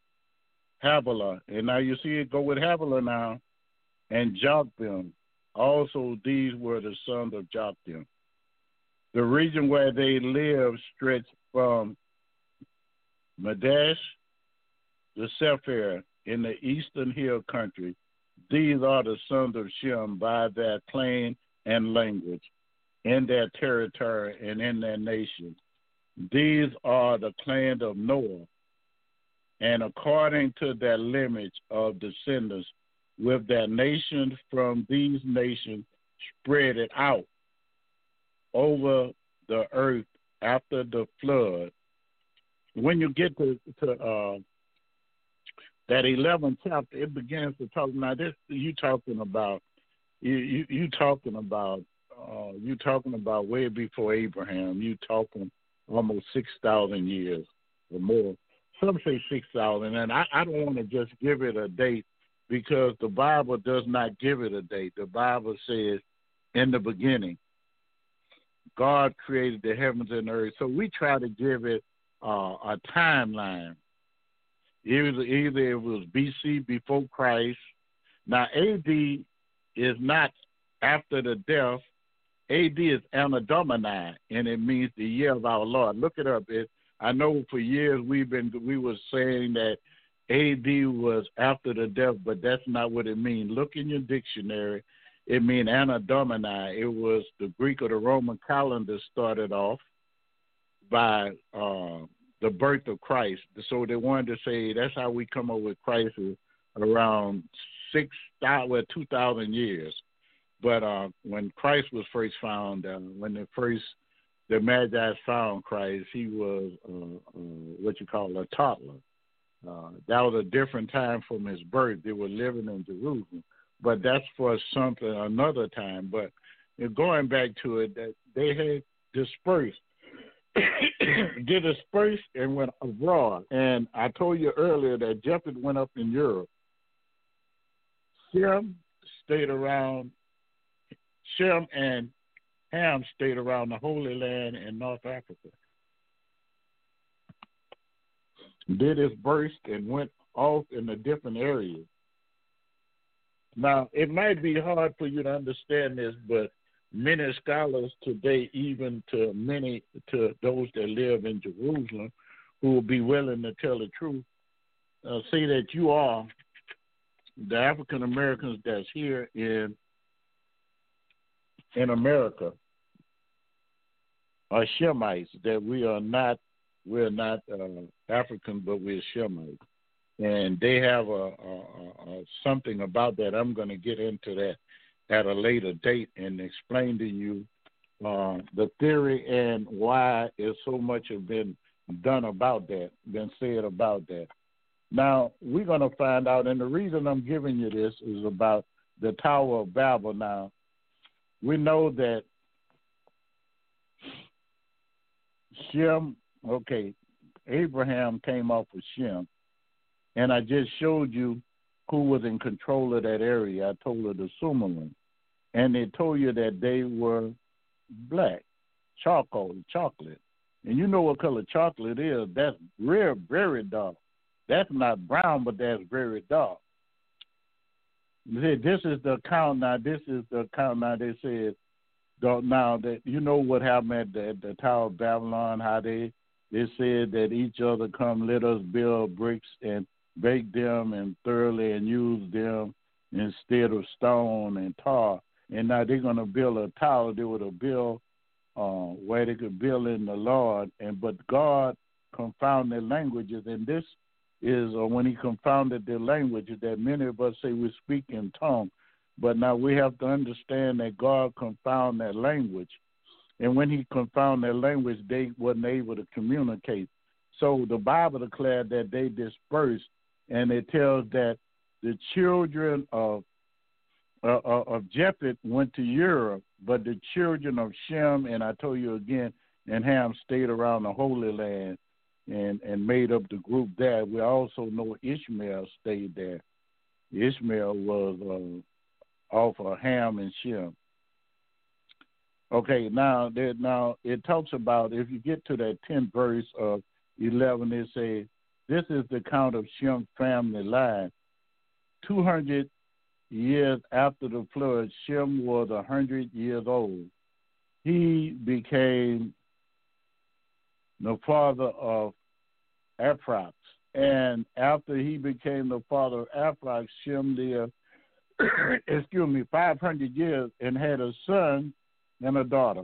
Havilah. And now you see it go with Havilah now, and Joktham. Also, these were the sons of Joktham. The region where they lived stretched from Madash to Sephir in the eastern hill country. These are the sons of Shem by their clan and language in their territory and in their nation. These are the clan of Noah, and according to their lineage of descendants, with their nations from these nations spread it out over the earth after the flood. When you get to, to uh, that 11th chapter, it begins to talk. Now, this you talking about you you, you talking about uh, you talking about way before Abraham. You talking almost six thousand years or more. Some say six thousand, and I, I don't want to just give it a date because the Bible does not give it a date. The Bible says, "In the beginning, God created the heavens and earth." So we try to give it uh, a timeline. Either either it was BC before Christ. Now AD is not after the death AD is Anno Domini, and it means the year of our Lord. Look it up. It, I know for years we've been we were saying that AD was after the death, but that's not what it means. Look in your dictionary. It means Anno Domini. It was the Greek or the Roman calendar started off by uh, the birth of Christ. So they wanted to say that's how we come up with Christ around six well two thousand years. But uh, when Christ was first found, uh, when the first the Magi found Christ, he was uh, uh, what you call a toddler. Uh, that was a different time from his birth. They were living in Jerusalem, but that's for something another time. But going back to it, that they had dispersed, [coughs] they dispersed and went abroad. And I told you earlier that Japheth went up in Europe. Shem stayed around Shem and Ham stayed around the Holy Land in North Africa. Did his burst and went off in the different areas. Now, it might be hard for you to understand this, but many scholars today, even to many to those that live in Jerusalem, who will be willing to tell the truth, uh, say that you are the African Americans that's here in in America are Shemites. That we are not we're not uh, African, but we're Shemites, and they have a, a, a, something about that. I'm going to get into that at a later date and explain to you uh, the theory and why is so much have been done about that, been said about that. Now we're going to find out, and the reason I'm giving you this is about the Tower of Babel. Now we know that Shem, okay, Abraham came off of Shem, and I just showed you who was in control of that area. I told her the Sumerlin, and they told you that they were black, charcoal, chocolate. And you know what color chocolate is? That's real, very dark. That's not brown, but that's very dark. This is the account now. This is the account now. They said now that you know what happened at the, at the Tower of Babylon, how they they said that each other come let us build bricks and bake them and thoroughly and use them instead of stone and tar. And now they're gonna build a tower. They would built uh, where they could build in the Lord. And but God confounded languages, and this is uh, when He confounded their languages that many of us say we speak in tongue, but now we have to understand that God confound that language, and when He confound that language, they wasn't able to communicate. So the Bible declared that they dispersed, and it tells that the children of uh, uh of Japheth went to Europe, but the children of Shem and I told you again, and Ham stayed around the Holy Land and and made up the group there. We also know Ishmael stayed there. Ishmael was uh, off of Ham and Shem. Okay, now there, now it talks about if you get to that tenth verse of eleven, it says, "This is the count of Shem's family line. Two hundred years after the flood, Shem was hundred years old. He became the father of Ephrax. And after he became the father of Ephrax, Shem lived, [coughs] excuse me, 500 years and had a son and a daughter.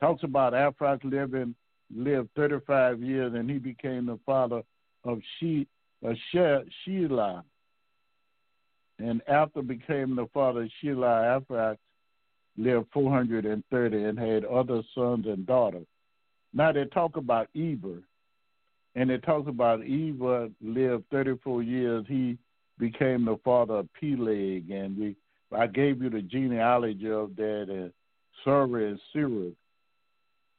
Talks about Ephrax living lived 35 years and he became the father of she, uh, Shelah. And after became the father of Shelah, Ephrax lived 430 and had other sons and daughters. Now they talk about Eber, and it talks about Eber lived 34 years. He became the father of Peleg, and we I gave you the genealogy of that. And Sarah and Sarah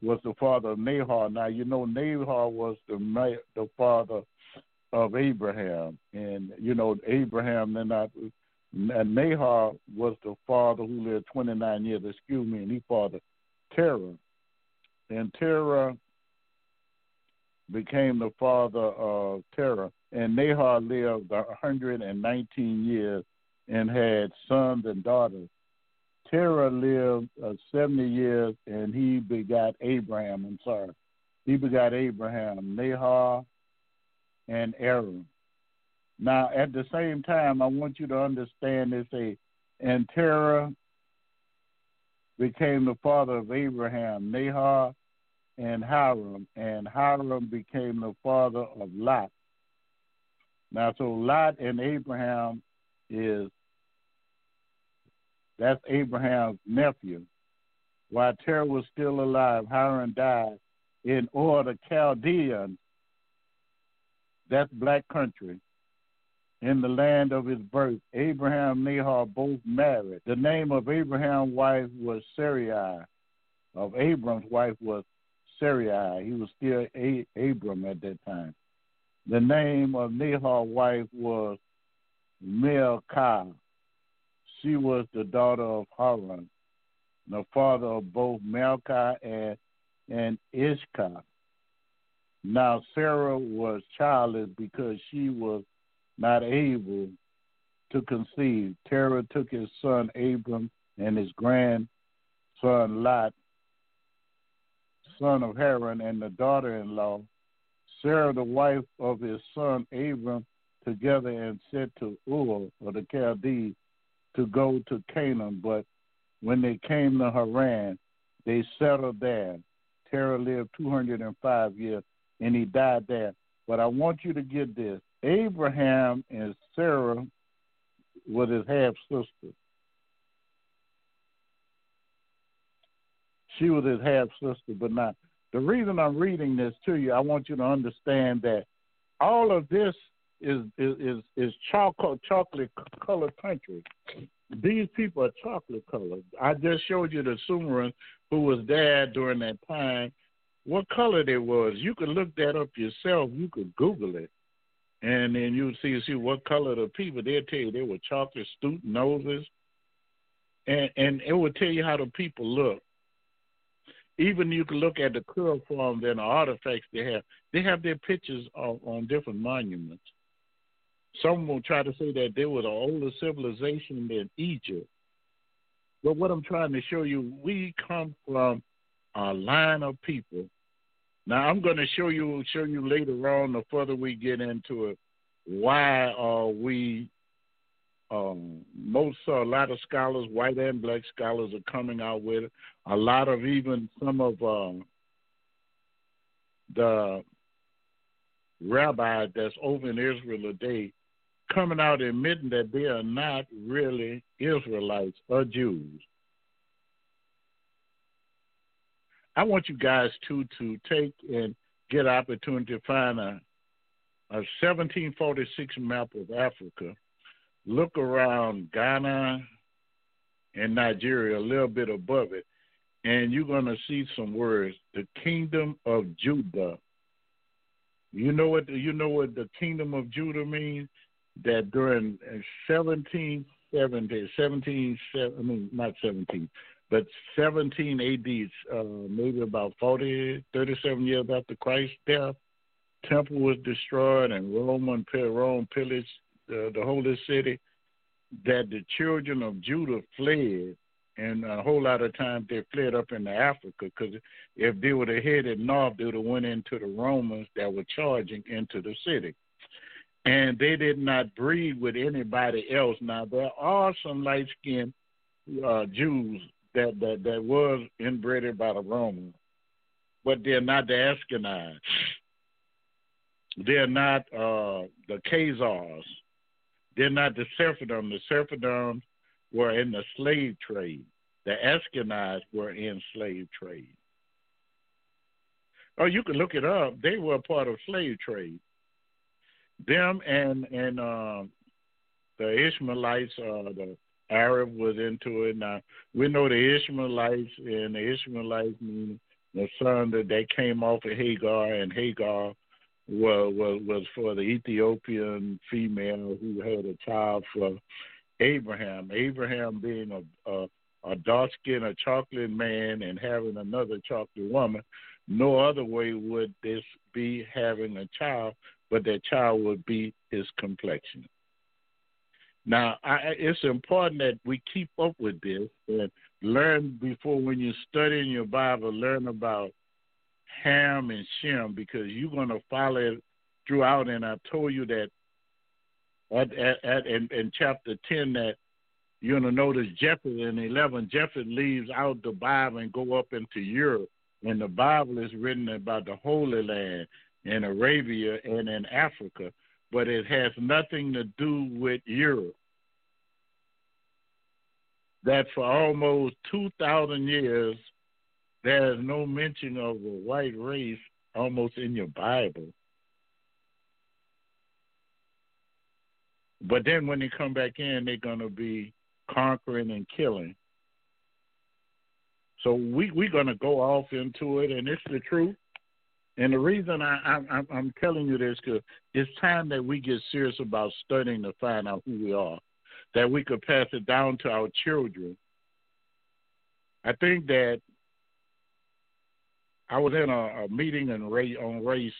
was the father of Nahor. Now you know Nahor was the the father of Abraham, and you know Abraham then not. And Nahor was the father who lived 29 years, excuse me, and he fathered Terah and Terah became the father of Terah. And Nahor lived 119 years and had sons and daughters. Terah lived uh, 70 years and he begot Abraham. I'm sorry. He begot Abraham, Nahor, and Aaron. Now, at the same time, I want you to understand this. A and Terah became the father of Abraham, Nahor, and Haran, and Haran became the father of Lot. Now, so Lot and Abraham is that's Abraham's nephew. While Terah was still alive, Haran died in Ur the Chaldean. That's black country. In the land of his birth, Abraham and Nahor both married. The name of Abraham's wife was Sarai. Of Abram's wife was Sarai. He was still a- Abram at that time. The name of Nahor's wife was Milcah. She was the daughter of Haran, the father of both Milcah and, and Ishkah. Now Sarah was childless because she was not able to conceive. Terah took his son Abram and his grandson Lot son of Haran, and the daughter in law, Sarah, the wife of his son Abram, together and said to Ur, or the Chaldees, to go to Canaan. But when they came to Haran, They settled there. Terah lived 205 years, and he died there. But I want you to get this: Abraham and Sarah was his half sister. She was his half sister, but not. The reason I'm reading this to you, I want you to understand that all of this is is is, is chocolate chocolate colored country. These people are chocolate colored. I just showed you the Sumerian who was there during that time. What color they was? You could look that up yourself. You could Google it, and then you see see what color the people. They'll tell you they were chocolate, stoop noses, and and it will tell you how the people look even you can look at the curl forms and the artifacts they have. They have their pictures on, on different monuments. Some will try to say that they were the older civilization than Egypt. But what I'm trying to show you, we come from a line of people. Now I'm going to show you show you later on, the further we get into it, why are we um, most uh, a lot of scholars, white and black scholars, are coming out with it. A lot of even some of um, the rabbis that's over in Israel today coming out admitting that they are not really Israelites or Jews. I want you guys to to take and get opportunity to find a, a 1746 map of Africa look around Ghana and Nigeria a little bit above it, and you're going to see some words. The kingdom of Judah. You know what you know what the kingdom of Judah means? That during 1770, 17, I mean not 17, but 17 AD, uh, maybe about 40, 37 years after Christ's death, temple was destroyed and Roman Rome pillaged the, the holy city, that the children of Judah fled, and a whole lot of times they fled up into Africa because if they would have headed north, they would have went into the Romans that were charging into the city. And they did not breed with anybody else. Now there are some light skinned uh, Jews that, that that was inbred by the Romans, but they're not the Ashkenazi. They're not uh, the Khazars they're not the Sephardim. The Sephardim were in the slave trade. The Ashkenazi were in slave trade. Oh, you can look it up. They were part of slave trade. Them and and uh, the Ishmaelites, uh, the Arab was into it. Now we know the Ishmaelites and the Ishmaelites mean the son that they came off of Hagar, and Hagar was, was was for the Ethiopian female who had a child for Abraham. Abraham being a a, a dark skinned, a chocolate man, and having another chocolate woman. No other way would this be having a child, but that child would be his complexion. Now, I, it's important that we keep up with this and learn before when you're studying your Bible, learn about Ham and Shem because you're going to follow it throughout. And I told you that at, at, at in, in chapter 10 that you're going to notice Japheth in 11. Japheth leaves out the Bible and go up into Europe. And the Bible is written about the Holy Land in Arabia and in Africa, but it has nothing to do with Europe. That for almost 2,000 years, there is no mention of a white race almost in your Bible. But then when they come back in, they're going to be conquering and killing. So we we're going to go off into it, and it's the truth. And the reason I, I I'm telling you this because it's time that we get serious about studying to find out who we are, that we could pass it down to our children. I think that I was in a, a meeting in race, on race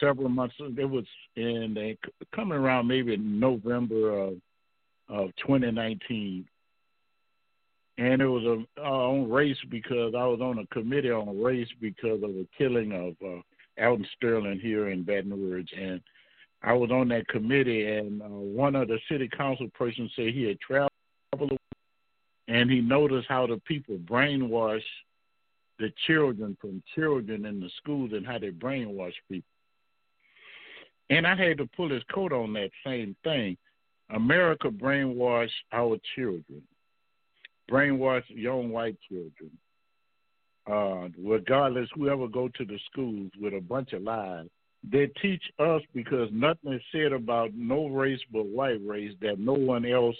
several months. It was in they coming around maybe in November of of 2019, and it was a, uh, on race because I was on a committee on race because of the killing of uh, Alton Sterling here in Baton Rouge, and I was on that committee, and uh, one of the city council persons said he had traveled and he noticed how the people brainwash the children from children in the schools and how they brainwash people. And I had to pull his coat on that same thing. America brainwashed our children, brainwashed young white children. Uh, regardless, whoever go to the schools with a bunch of lies, they teach us because nothing is said about no race but white race that no one else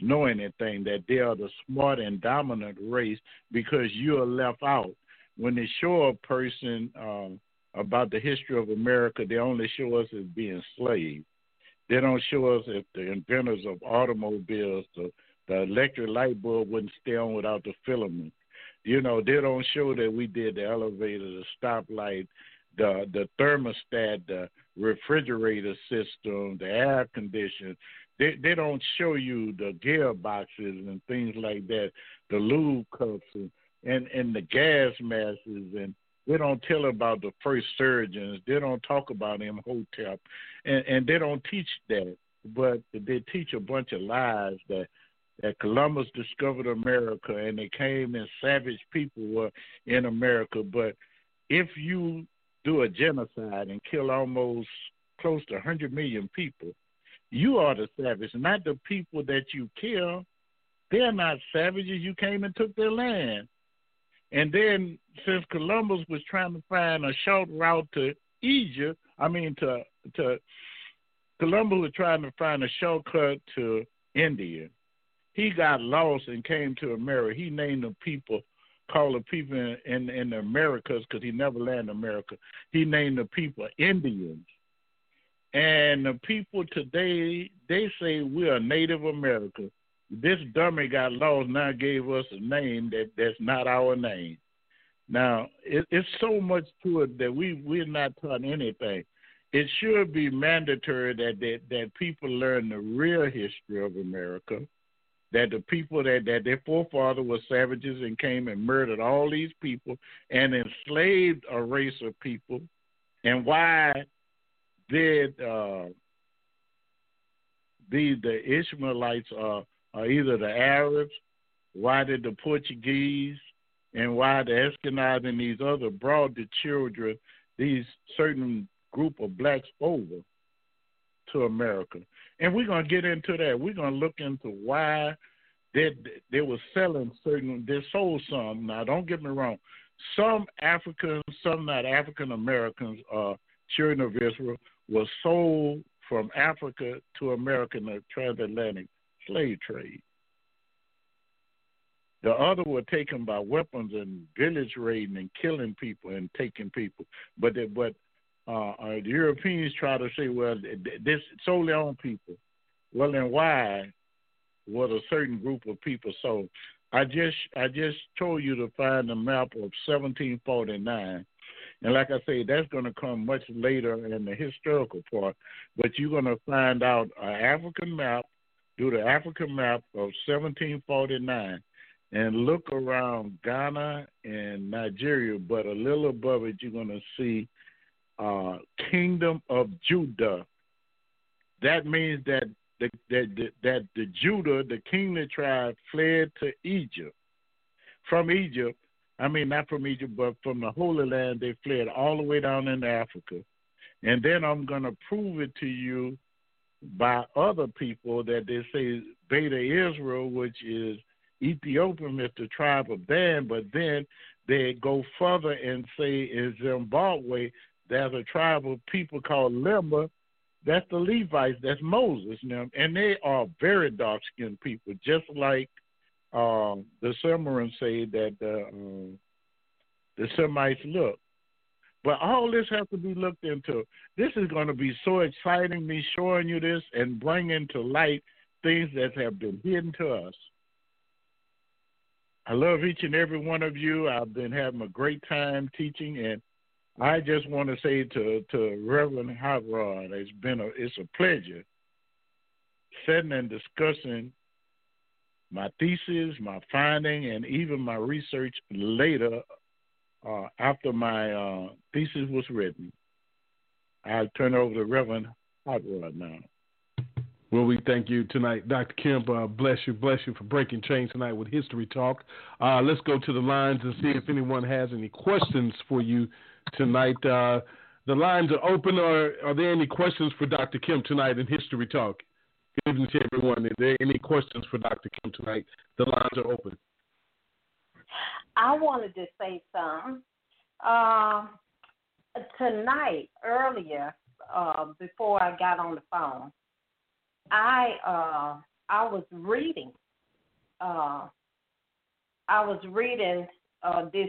know anything, that they are the smart and dominant race because you are left out. When they show a person um, about the history of America, they only show us as being slaves. They don't show us as the inventors of automobiles, the, the electric light bulb wouldn't stay on without the filament. You know, they don't show that we did the elevator, the stoplight, the the thermostat, the refrigerator system, the air conditioner, they they don't show you the gearboxes and things like that, the lube cups and and, and the gas masks and they don't tell about the first surgeons. They don't talk about Imhotep, and and they don't teach that. But they teach a bunch of lies that that Columbus discovered America and they came and savage people were in America. But if you do a genocide and kill almost close to 100 million people, you are the savage, not the people that you kill. They're not savages. You came and took their land. And then, since Columbus was trying to find a short route to Egypt, I mean to to Columbus was trying to find a shortcut to India. He got lost and came to America. He named the people, called the people in in, in the Americas because he never landed in America. He named the people Indians. And the people today, they say we are Native America. This dummy got lost, now gave us a name that that's not our name. Now, it, it's so much to it that we we're not taught anything. It should be mandatory that, that that people learn the real history of America. That the people that that their forefathers were savages and came and murdered all these people and enslaved a race of people, and why did uh, the the Ishmaelites are, are either the Arabs, why did the Portuguese, and why the Ashkenazi and these other brought the children, these certain group of blacks over to America. And we're gonna get into that. We're gonna look into why they they were selling certain they sold some. Now don't get me wrong. Some Africans, some not African Americans are children of Israel was sold from Africa to America in the transatlantic slave trade. The other were taken by weapons and village raiding and killing people and taking people. But they, but uh, uh, the Europeans try to say, well, this solely on people. Well, then why was a certain group of people sold? I just I just told you to find the map of 1749 and like I say, that's going to come much later in the historical part. But you're going to find out an African map, do the African map of 1749, and look around Ghana and Nigeria. But a little above it, you're going to see uh, Kingdom of Judah. That means that the, that, that, that the Judah, the kingly tribe, fled to Egypt. From Egypt, I mean, not from Egypt, but from the Holy Land, they fled all the way down into Africa. And then I'm going to prove it to you by other people that they say Beta Israel, which is Ethiopian, is the tribe of Dan, but then they go further and say in Zimbabwe, there's a tribe of people called Lemba. That's the Levites, that's Moses and they are very dark skinned people, just like um, the Cimarron say that the um, the Semites look. But all this has to be looked into. This is going to be so exciting, me showing you this and bringing to light things that have been hidden to us. I love each and every one of you. I've been having a great time teaching, and I just want to say to to Reverend Hot Rod, it's been a it's a pleasure sitting and discussing my thesis, my finding, and even my research later uh, after my uh, thesis was written. I'll turn over to Reverend Hot Rod now. Well, we thank you tonight, Dr. Kemp. Uh, bless you, bless you for breaking chains tonight with History Talk. Uh, let's go to the lines and see if anyone has any questions for you tonight. Uh, the lines are open. Or are there any questions for Dr. Kemp tonight in History Talk? Good evening to everyone. Are there any questions for Dr. Kemp tonight? The lines are open. I wanted to say something. Uh, tonight, earlier, uh, before I got on the phone, I uh, I was reading. Uh, I was reading uh, this.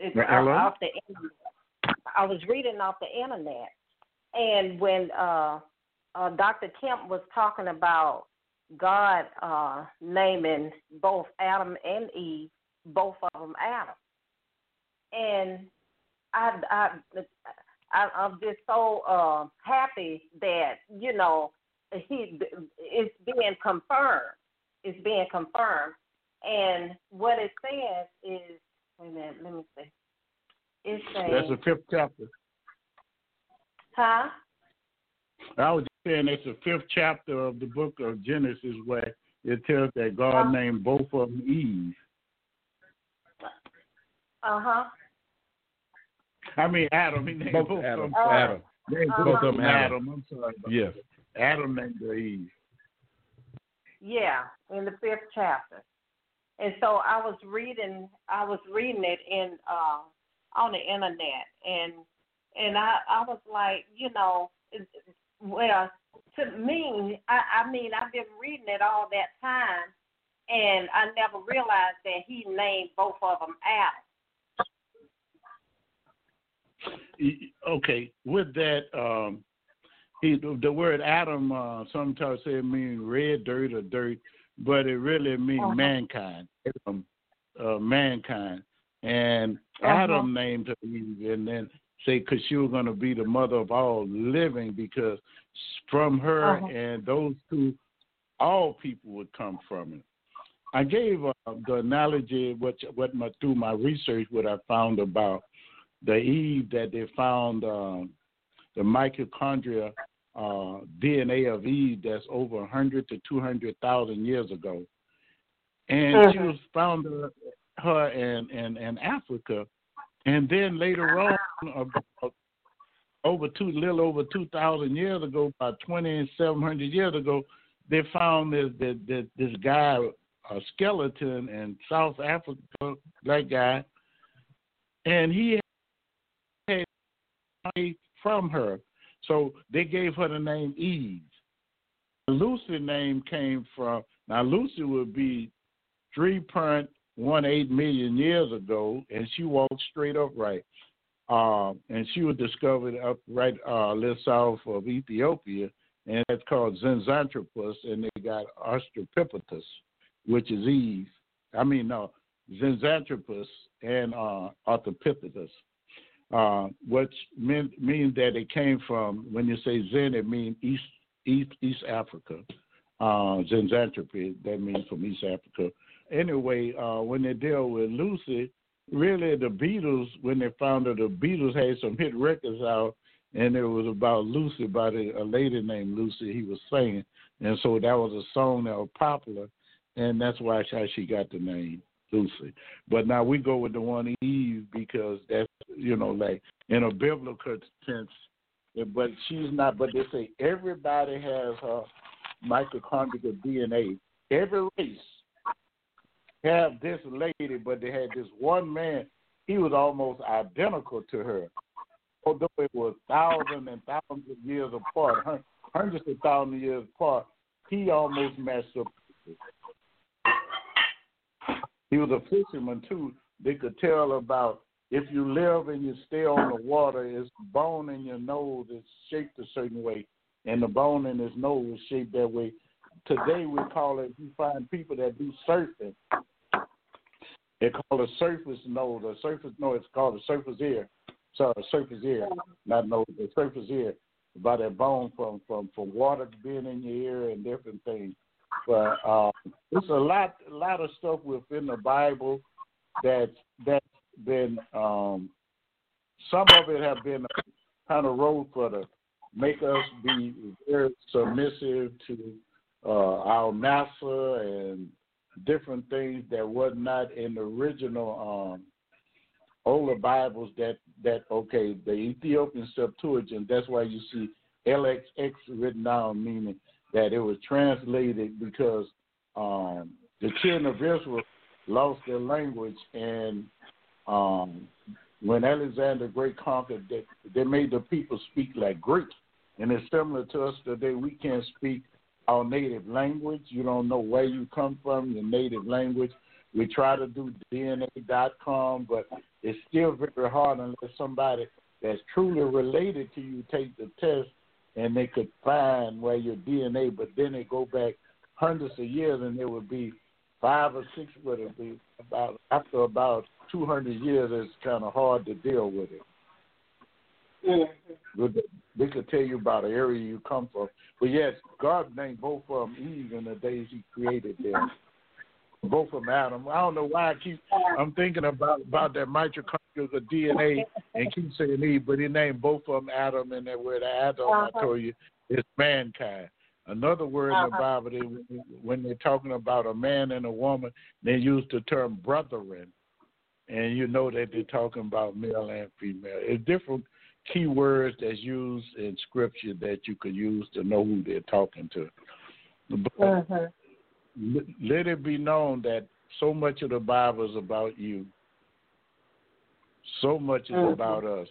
It's off the internet. I was reading off the internet, and when uh, uh, Dr. Kemp was talking about God uh, naming both Adam and Eve, both of them Adam, and I, I, I I'm just so uh, happy that you know he it's being confirmed. It's being confirmed, and what it says is, wait a minute, let me see. It's saying that's the fifth chapter. Huh? I was saying it's the fifth chapter of the book of Genesis where it tells that God named both of them Eve. Uh huh. I mean Adam. He named both, both Adam. of them. Uh, Adam. Uh-huh. Both of them Adam. Adam. I'm sorry. Yes. Adam named her Eve. Yeah, in the fifth chapter. And so I was reading I was reading it in uh on the internet and and I I was like, you know, well, to me, I I mean, I've been reading it all that time and I never realized that he named both of them Adam. Okay, with that, um, he, the word Adam uh, sometimes say it means red dirt or dirt, but it really means uh-huh. mankind, um, uh, mankind. And uh-huh. Adam named Eve, and then say because she was going to be the mother of all living, because from her uh-huh. and those two, all people would come from it. I gave uh, the analogy what what my, through my research what I found about the Eve that they found uh, the mitochondria uh, DNA of Eve that's over 100 to 200,000 years ago. And uh-huh. she was found uh, her in, in, in Africa. And then later on, about over two, little over 2,000 years ago, about 2,700 years ago, they found this, this, this guy, a skeleton in South Africa, black guy, and he had money from her. So they gave her the name Eve. Lucy name came from now Lucy would be three point one eight million years ago, and she walked straight upright. Um, and she was discovered up right uh, little south of Ethiopia, and it's called Zinjanthropus, and they got Australopithecus, which is Eve. I mean, no, and uh, Australopithecus uh, which mean, means that it came from, when you say Zen, it means East, East, East Africa. Uh, that means from East Africa. Anyway, uh, when they deal with Lucy, really the Beatles, when they found that the Beatles had some hit records out, and it was about Lucy, by a lady named Lucy he was singing. And so that was a song that was popular, and that's why she got the name. Lucy. But now we go with the one Eve because that's you know like in a biblical sense. Eh, but she's not. But they say everybody has her mitochondrial DNA. Every race have this lady, but they had this one man. He was almost identical to her, although it was thousands and thousands of years apart, hundreds of thousands of years apart. He almost matched up. He was a fisherman too. They could tell about if you live and you stay on the water, his bone in your nose is shaped a certain way, and the bone in his nose is shaped that way. Today we call it. You find people that do surfing. They call it surface nose or surface. No, it's called a surface ear. Sorry, surface ear, not nose. The surface ear about that bone from from from water being in your ear and different things. But uh, there's a lot, a lot of stuff within the Bible that that's been. Um, some of it have been kind of road for the make us be very submissive to uh, our master and different things that was not in the original um, older Bibles. That that okay, the Ethiopian Septuagint. That's why you see LXX written down, meaning that it was translated because um, the children of Israel lost their language, and um, when Alexander the Great conquered, they, they made the people speak like Greek. And it's similar to us today. We can't speak our native language. You don't know where you come from, your native language. We try to do DNA.com, but it's still very hard unless somebody that's truly related to you take the test and they could find where your DNA, but then they go back hundreds of years and it would be five or six would it be about after about two hundred years it's kinda hard to deal with it. Mm-hmm. They could tell you about an area you come from. But yes, God named both of them Eve in the days He created them. Both of them Adam. I don't know why I keep. I'm thinking about about that mitochondrial the DNA and keep saying Eve, but He named both of them Adam, and that word Adam Uh-huh. I told you is mankind. Another word in the Uh-huh. Bible, they, when they're talking about a man and a woman, they use the term brethren, and you know that they're talking about male and female. It's different key words that's used in scripture that you could use to know who they're talking to. But l- let it be known that so much of the Bible is about you. So much is Mhm. about us.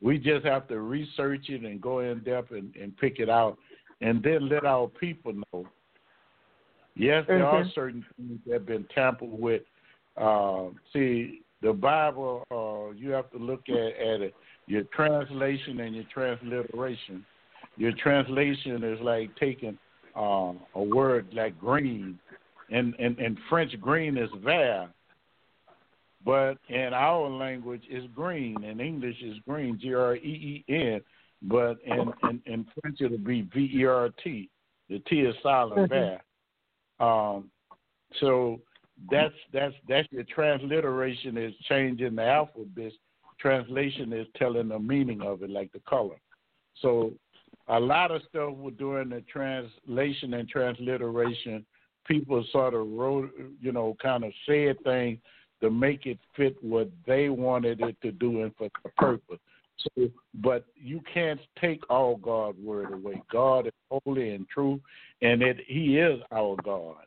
We just have to research it and go in depth and, and pick it out, and then let our people know. Yes, there are Mhm. certain things that have been tampered with. Uh, see, the Bible, uh, you have to look at, at it your translation and your transliteration. Your translation is like taking um, a word like green, and in, in French, green is vert, but in our language, it's green. In English, it's green, G R E E N, but in, in, in French, it'll be V E R T. The T is silent, Mhm. vert. Um, so that's that's that's your transliteration is changing the alphabet. Translation is telling the meaning of it, like the color. So a lot of stuff we're doing the translation and transliteration. People sort of wrote, you know, kind of said things to make it fit what they wanted it to do and for the purpose. So, but you can't take all God's word away. God is holy and true, and it He is our God.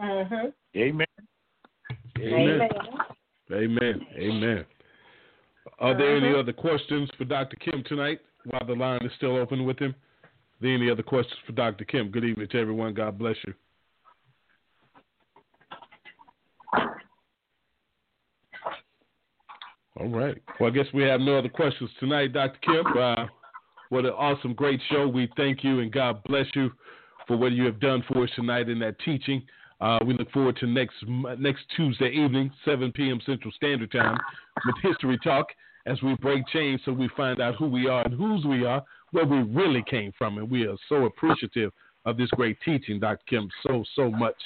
Mm-hmm. Amen. Amen. Amen. Amen. Amen. Are there any Uh-huh. other questions for Dr. Kemp tonight while the line is still open with him? Are there any other questions for Dr. Kemp? Good evening to everyone. God bless you. All right. Well, I guess we have no other questions tonight, Dr. Kemp. Uh, what an awesome, great show. We thank you and God bless you for what you have done for us tonight in that teaching. Uh, we look forward to next next Tuesday evening, 7 p.m. Central Standard Time, with History Talk as we break chains so we find out who we are and whose we are, where we really came from. And we are so appreciative of this great teaching, Dr. Kemp, so, so much.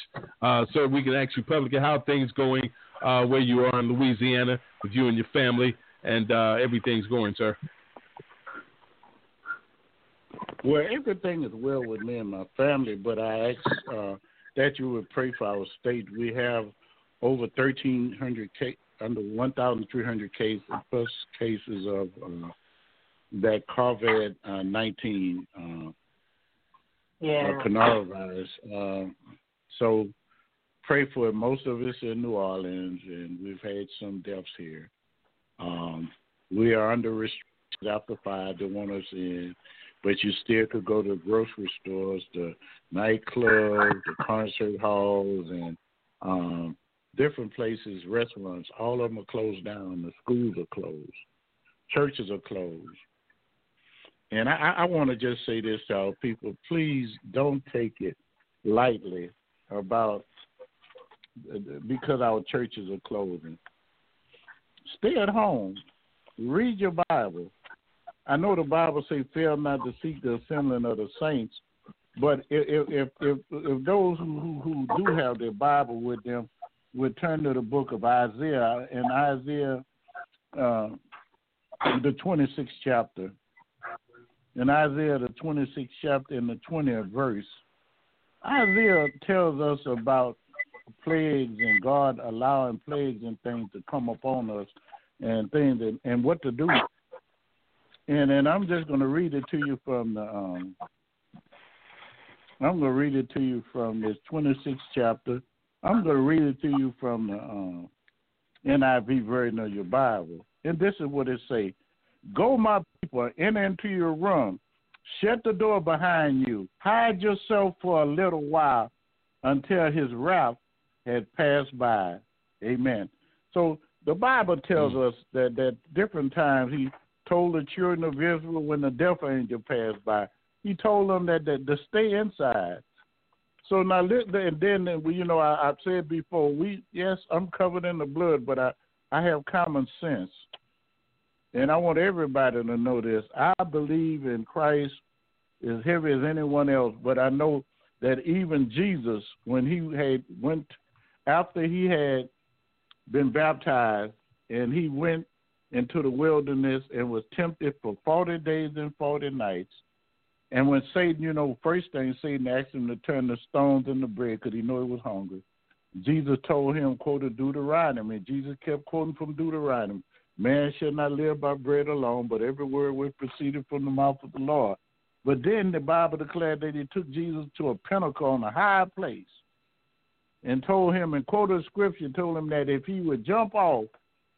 Uh, so we can ask you publicly how things going uh, where you are in Louisiana with you and your family and uh, everything's going, sir. Well, everything is well with me and my family, but I ask uh, that you would pray for our state. We have over 1,300 case, under 1,300 cases plus cases of uh, that COVID uh, 19 uh, Yeah. uh, coronavirus. Uh, so pray for it. Most of us in New Orleans, and we've had some deaths here. Um, we are under restrictions after five. They want us in, but you still could go to grocery stores, the nightclubs, the concert halls, and um, different places, restaurants. All of them are closed down. The schools are closed. Churches are closed. And I, I want to just say this to our people: please don't take it lightly about because our churches are closing. Stay at home, read your Bible. I know the Bible says, "Fail not to seek the assembling of the saints," but if if if, if those who, who do have their Bible with them would turn to the book of Isaiah and Isaiah, uh, the twenty sixth chapter, in Isaiah the 26th chapter in the 20th verse, Isaiah tells us about plagues and God allowing plagues and things to come upon us and things and, and what to do. And and I'm just going to read it to you from the um, I'm going to read it to you from this 26th chapter. I'm going to read it to you from the um, NIV version of your Bible. And this is what it say. Go, my people, enter into your room. Shut the door behind you. Hide yourself for a little while until his wrath had passed by. Amen. So the Bible tells mm. us that that different times he told the children of Israel when the death angel passed by, he told them that, that to stay inside. So now, and then uh, you know, I, I've said before, we yes, I'm covered in the blood, but I I have common sense, and I want everybody to know this. I believe in Christ as heavy as anyone else, but I know that even Jesus, when he had went after he had been baptized and he went into the wilderness and was tempted for 40 days and 40 nights. And when Satan, you know, first thing Satan asked him to turn the stones into bread because he knew he was hungry. Jesus told him, quoted Deuteronomy. Jesus kept quoting from Deuteronomy. Man shall not live by bread alone, but every word which proceeded from the mouth of the Lord. But then the Bible declared that he took Jesus to a pinnacle on a high place and told him and quoted scripture, told him that if he would jump off,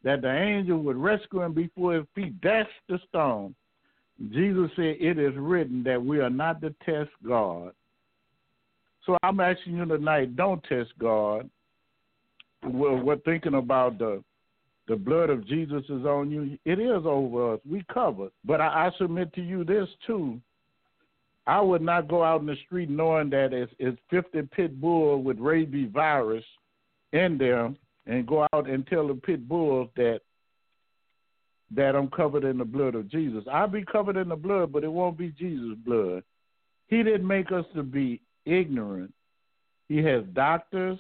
that the angel would rescue him before his feet dashed the stone. Jesus said, It is written that we are not to test God. So I'm asking you tonight, don't test God. We're, we're thinking about the the blood of Jesus is on you. It is over us. We covered. But I, I submit to you this too. I would not go out in the street knowing that it's, it's 50 pit bull with rabies virus in them and go out and tell the pit bulls that that I'm covered in the blood of Jesus. I'll be covered in the blood, but it won't be Jesus' blood. He didn't make us to be ignorant. He has doctors,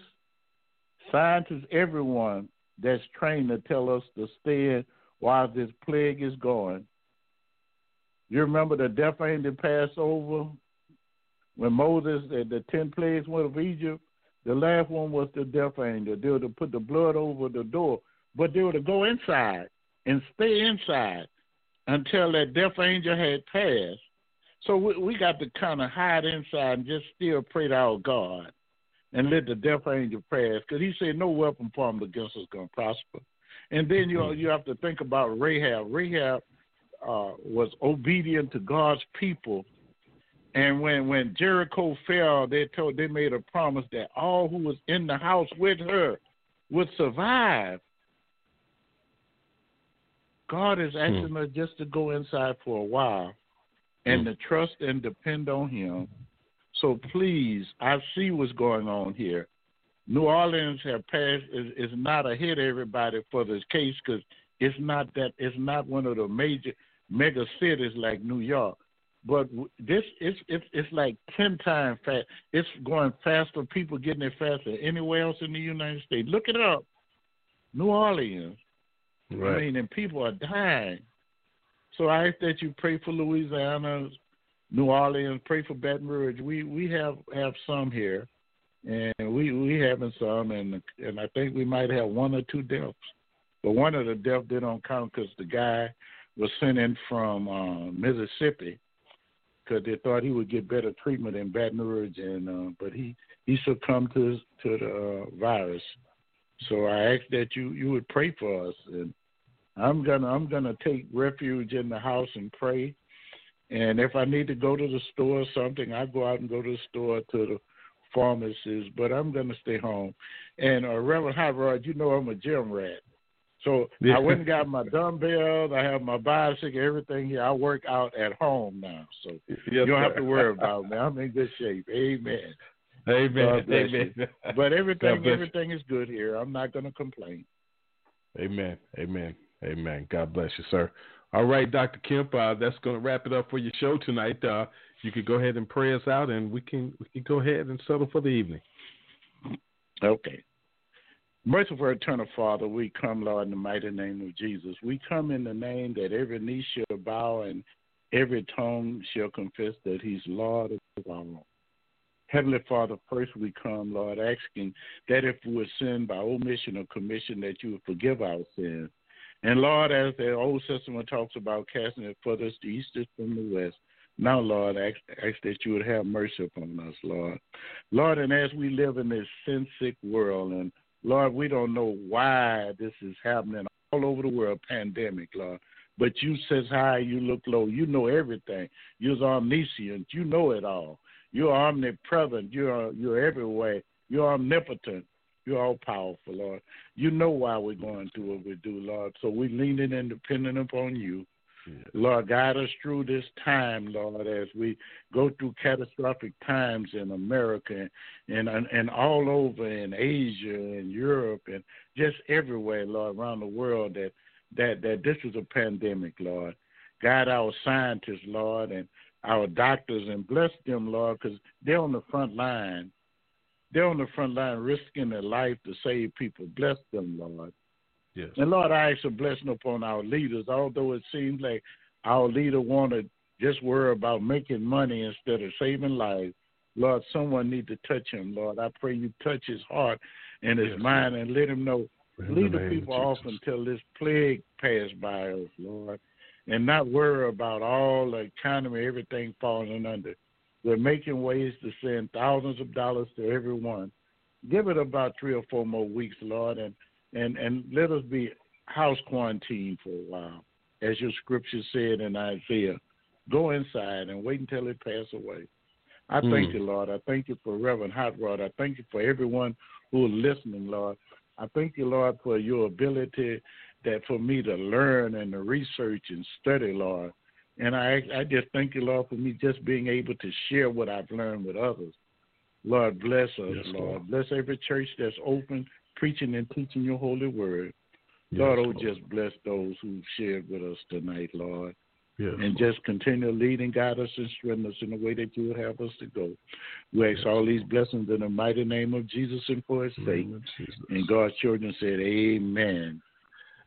scientists, everyone that's trained to tell us to stay while this plague is going. You remember the death angel passed over when Moses, the, the ten plagues went of Egypt? The last one was the death angel. They were to put the blood over the door, but they were to go inside and stay inside until that death angel had passed. So we, we got to kind of hide inside and just still pray to our God and let the death angel pass, because He said no weapon formed against us going to prosper. And then you you have to think about Rahab. Rahab uh, was obedient to God's people and when when Jericho fell, they told they made a promise that all who was in the house with her would survive. God is hmm. asking hmm. us just to go inside for a while and hmm. to trust and depend on Him. So please, I see what's going on here. New Orleans have passed is, is not ahead of everybody for this case because it's not that it's not one of the major mega cities like New York but this it's it's it's like ten times fast. It's going faster. People getting it faster than anywhere else in the United States. Look it up. New Orleans. Right. I mean, and people are dying. So I ask that you pray for Louisiana, New Orleans, pray for Baton Rouge. We we have have some here, and we we having some, and and I think we might have one or two deaths. But one of the deaths they don't count because the guy was sent in from uh, Mississippi because they thought he would get better treatment in Baton Rouge, and uh, but he he succumbed to to the uh, virus. So I ask that you you would pray for us, and I'm gonna I'm gonna take refuge in the house and pray. And if I need to go to the store or something, I go out and go to the store to the pharmacist. But I'm gonna stay home. And uh, Reverend Hot Rod, you know I'm a gym rat. So yeah. I went and got my dumbbells. I have my bicycle, everything here. I work out at home now, so yes, you don't sir. have to worry about me. I'm in good shape. Amen. Amen. Amen. You. But everything, everything is good here. I'm not going to complain. Amen. Amen. Amen. God bless you, sir. All right, Dr. Kemp, uh, that's going to wrap it up for your show tonight. Uh, you could go ahead and pray us out, and we can we can go ahead and settle for the evening. Okay. Merciful eternal Father, we come, Lord, in the mighty name of Jesus. We come in the name that every knee shall bow and every tongue shall confess that He's Lord of all. Heavenly Father, first we come, Lord, asking that if we sinned by omission or commission, that you would forgive our sins. And Lord, as the Old Testament talks about casting it furthest the east is from the west, now, Lord, ask, ask that you would have mercy upon us, Lord. Lord, and as we live in this sin sick world, and Lord, we don't know why this is happening all over the world, pandemic, Lord. But you says high, you look low. You know everything. You're omniscient. You know it all. You're omnipresent. You're you're everywhere. You're omnipotent. You're all powerful, Lord. You know why we're going through what we do, Lord. So we're leaning and depending upon you. Lord, guide us through this time, Lord, as we go through catastrophic times in America and and, and all over in Asia and Europe and just everywhere, Lord, around the world that that that this is a pandemic, Lord. Guide our scientists, Lord, and our doctors and bless them, Lord, because they're on the front line. They're on the front line risking their life to save people. Bless them, Lord. Yes. And Lord, I ask a blessing upon our leaders, although it seems like our leader want to just worry about making money instead of saving lives. Lord, someone need to touch him, Lord. I pray you touch his heart and his Yes, mind and let him know. In Lead the the people of off until this plague pass by us, Lord. And not worry about all the economy, everything falling under. They're making ways to send thousands of dollars to everyone. Give it about three or four more weeks, Lord, and and and let us be house quarantined for a while, as your scripture said in Isaiah. Go inside and wait until it pass away. I thank Mm. you, Lord. I thank you for Reverend Hot Rod. I thank you for everyone who is listening, Lord. I thank you, Lord, for your ability that for me to learn and to research and study, Lord. And I I just thank you, Lord, for me just being able to share what I've learned with others. Lord, bless us, Yes, Lord. Lord. Bless every church that's open, preaching and teaching your holy word. Yes, Lord, oh, Lord. just bless those who shared with us tonight, Lord. Yes, And just continue leading, guide us, and strengthen us in the way that you would have us to go. We ask all these blessings in the mighty name of Jesus and for his sake. the name of Jesus. And God's children said, Amen.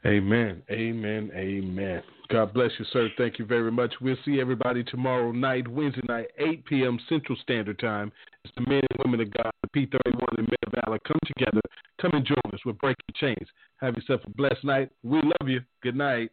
Amen. Amen. Amen. God bless you, sir. Thank you very much. We'll see everybody tomorrow night, Wednesday night, 8 p.m. Central Standard Time. It's the men and women of God, the P31 and Mid Valley. Come together. Come and join us. We're breaking chains. Have yourself a blessed night. We love you. Good night.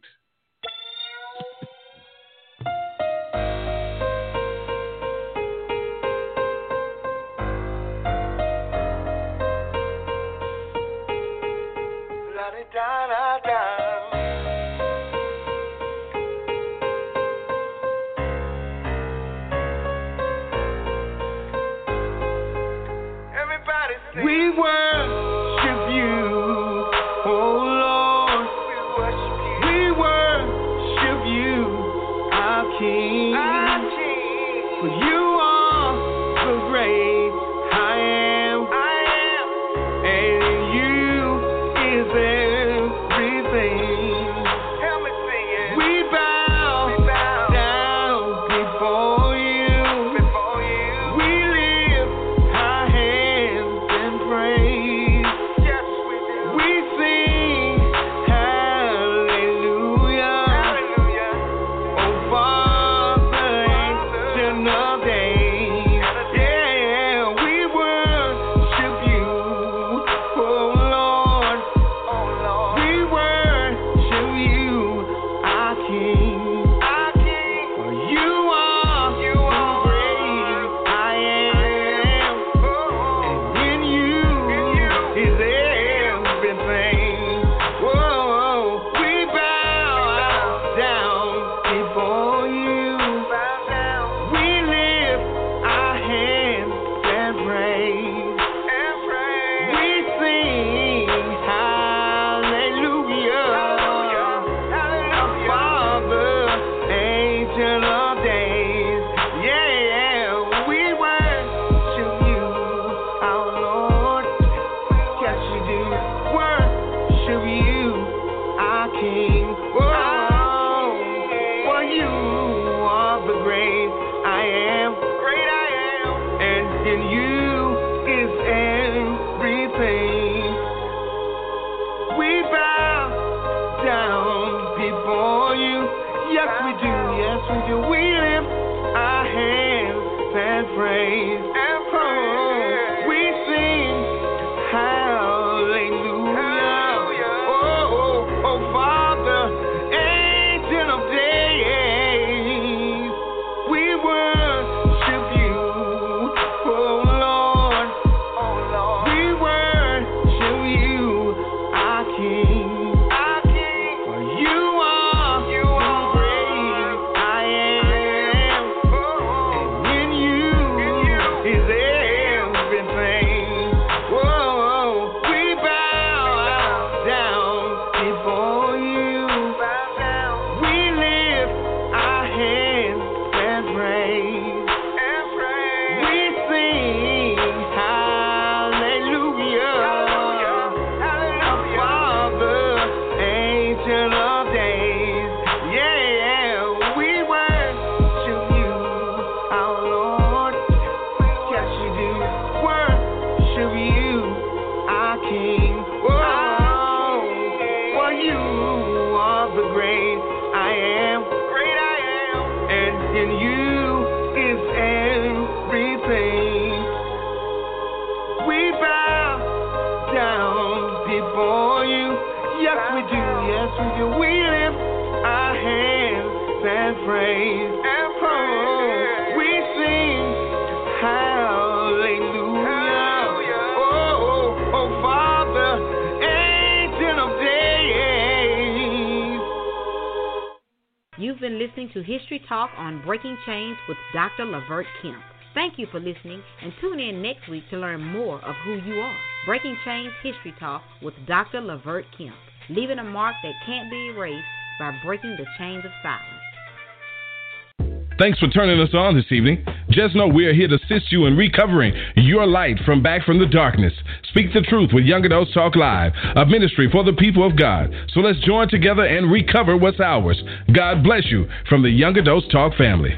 Listening to History Talk on Breaking Chains with Dr. Levert Kemp. Thank you for listening and tune in next week to learn more of who you are. Breaking Chains History Talk with Dr. Levert Kemp, leaving a mark that can't be erased by breaking the chains of silence. Thanks for turning us on this evening. Just know we are here to assist you in recovering your light from back from the darkness. Speak the truth with Young Adults Talk Live, a ministry for the people of God. So let's join together and recover what's ours. God bless you from the Young Adults Talk family.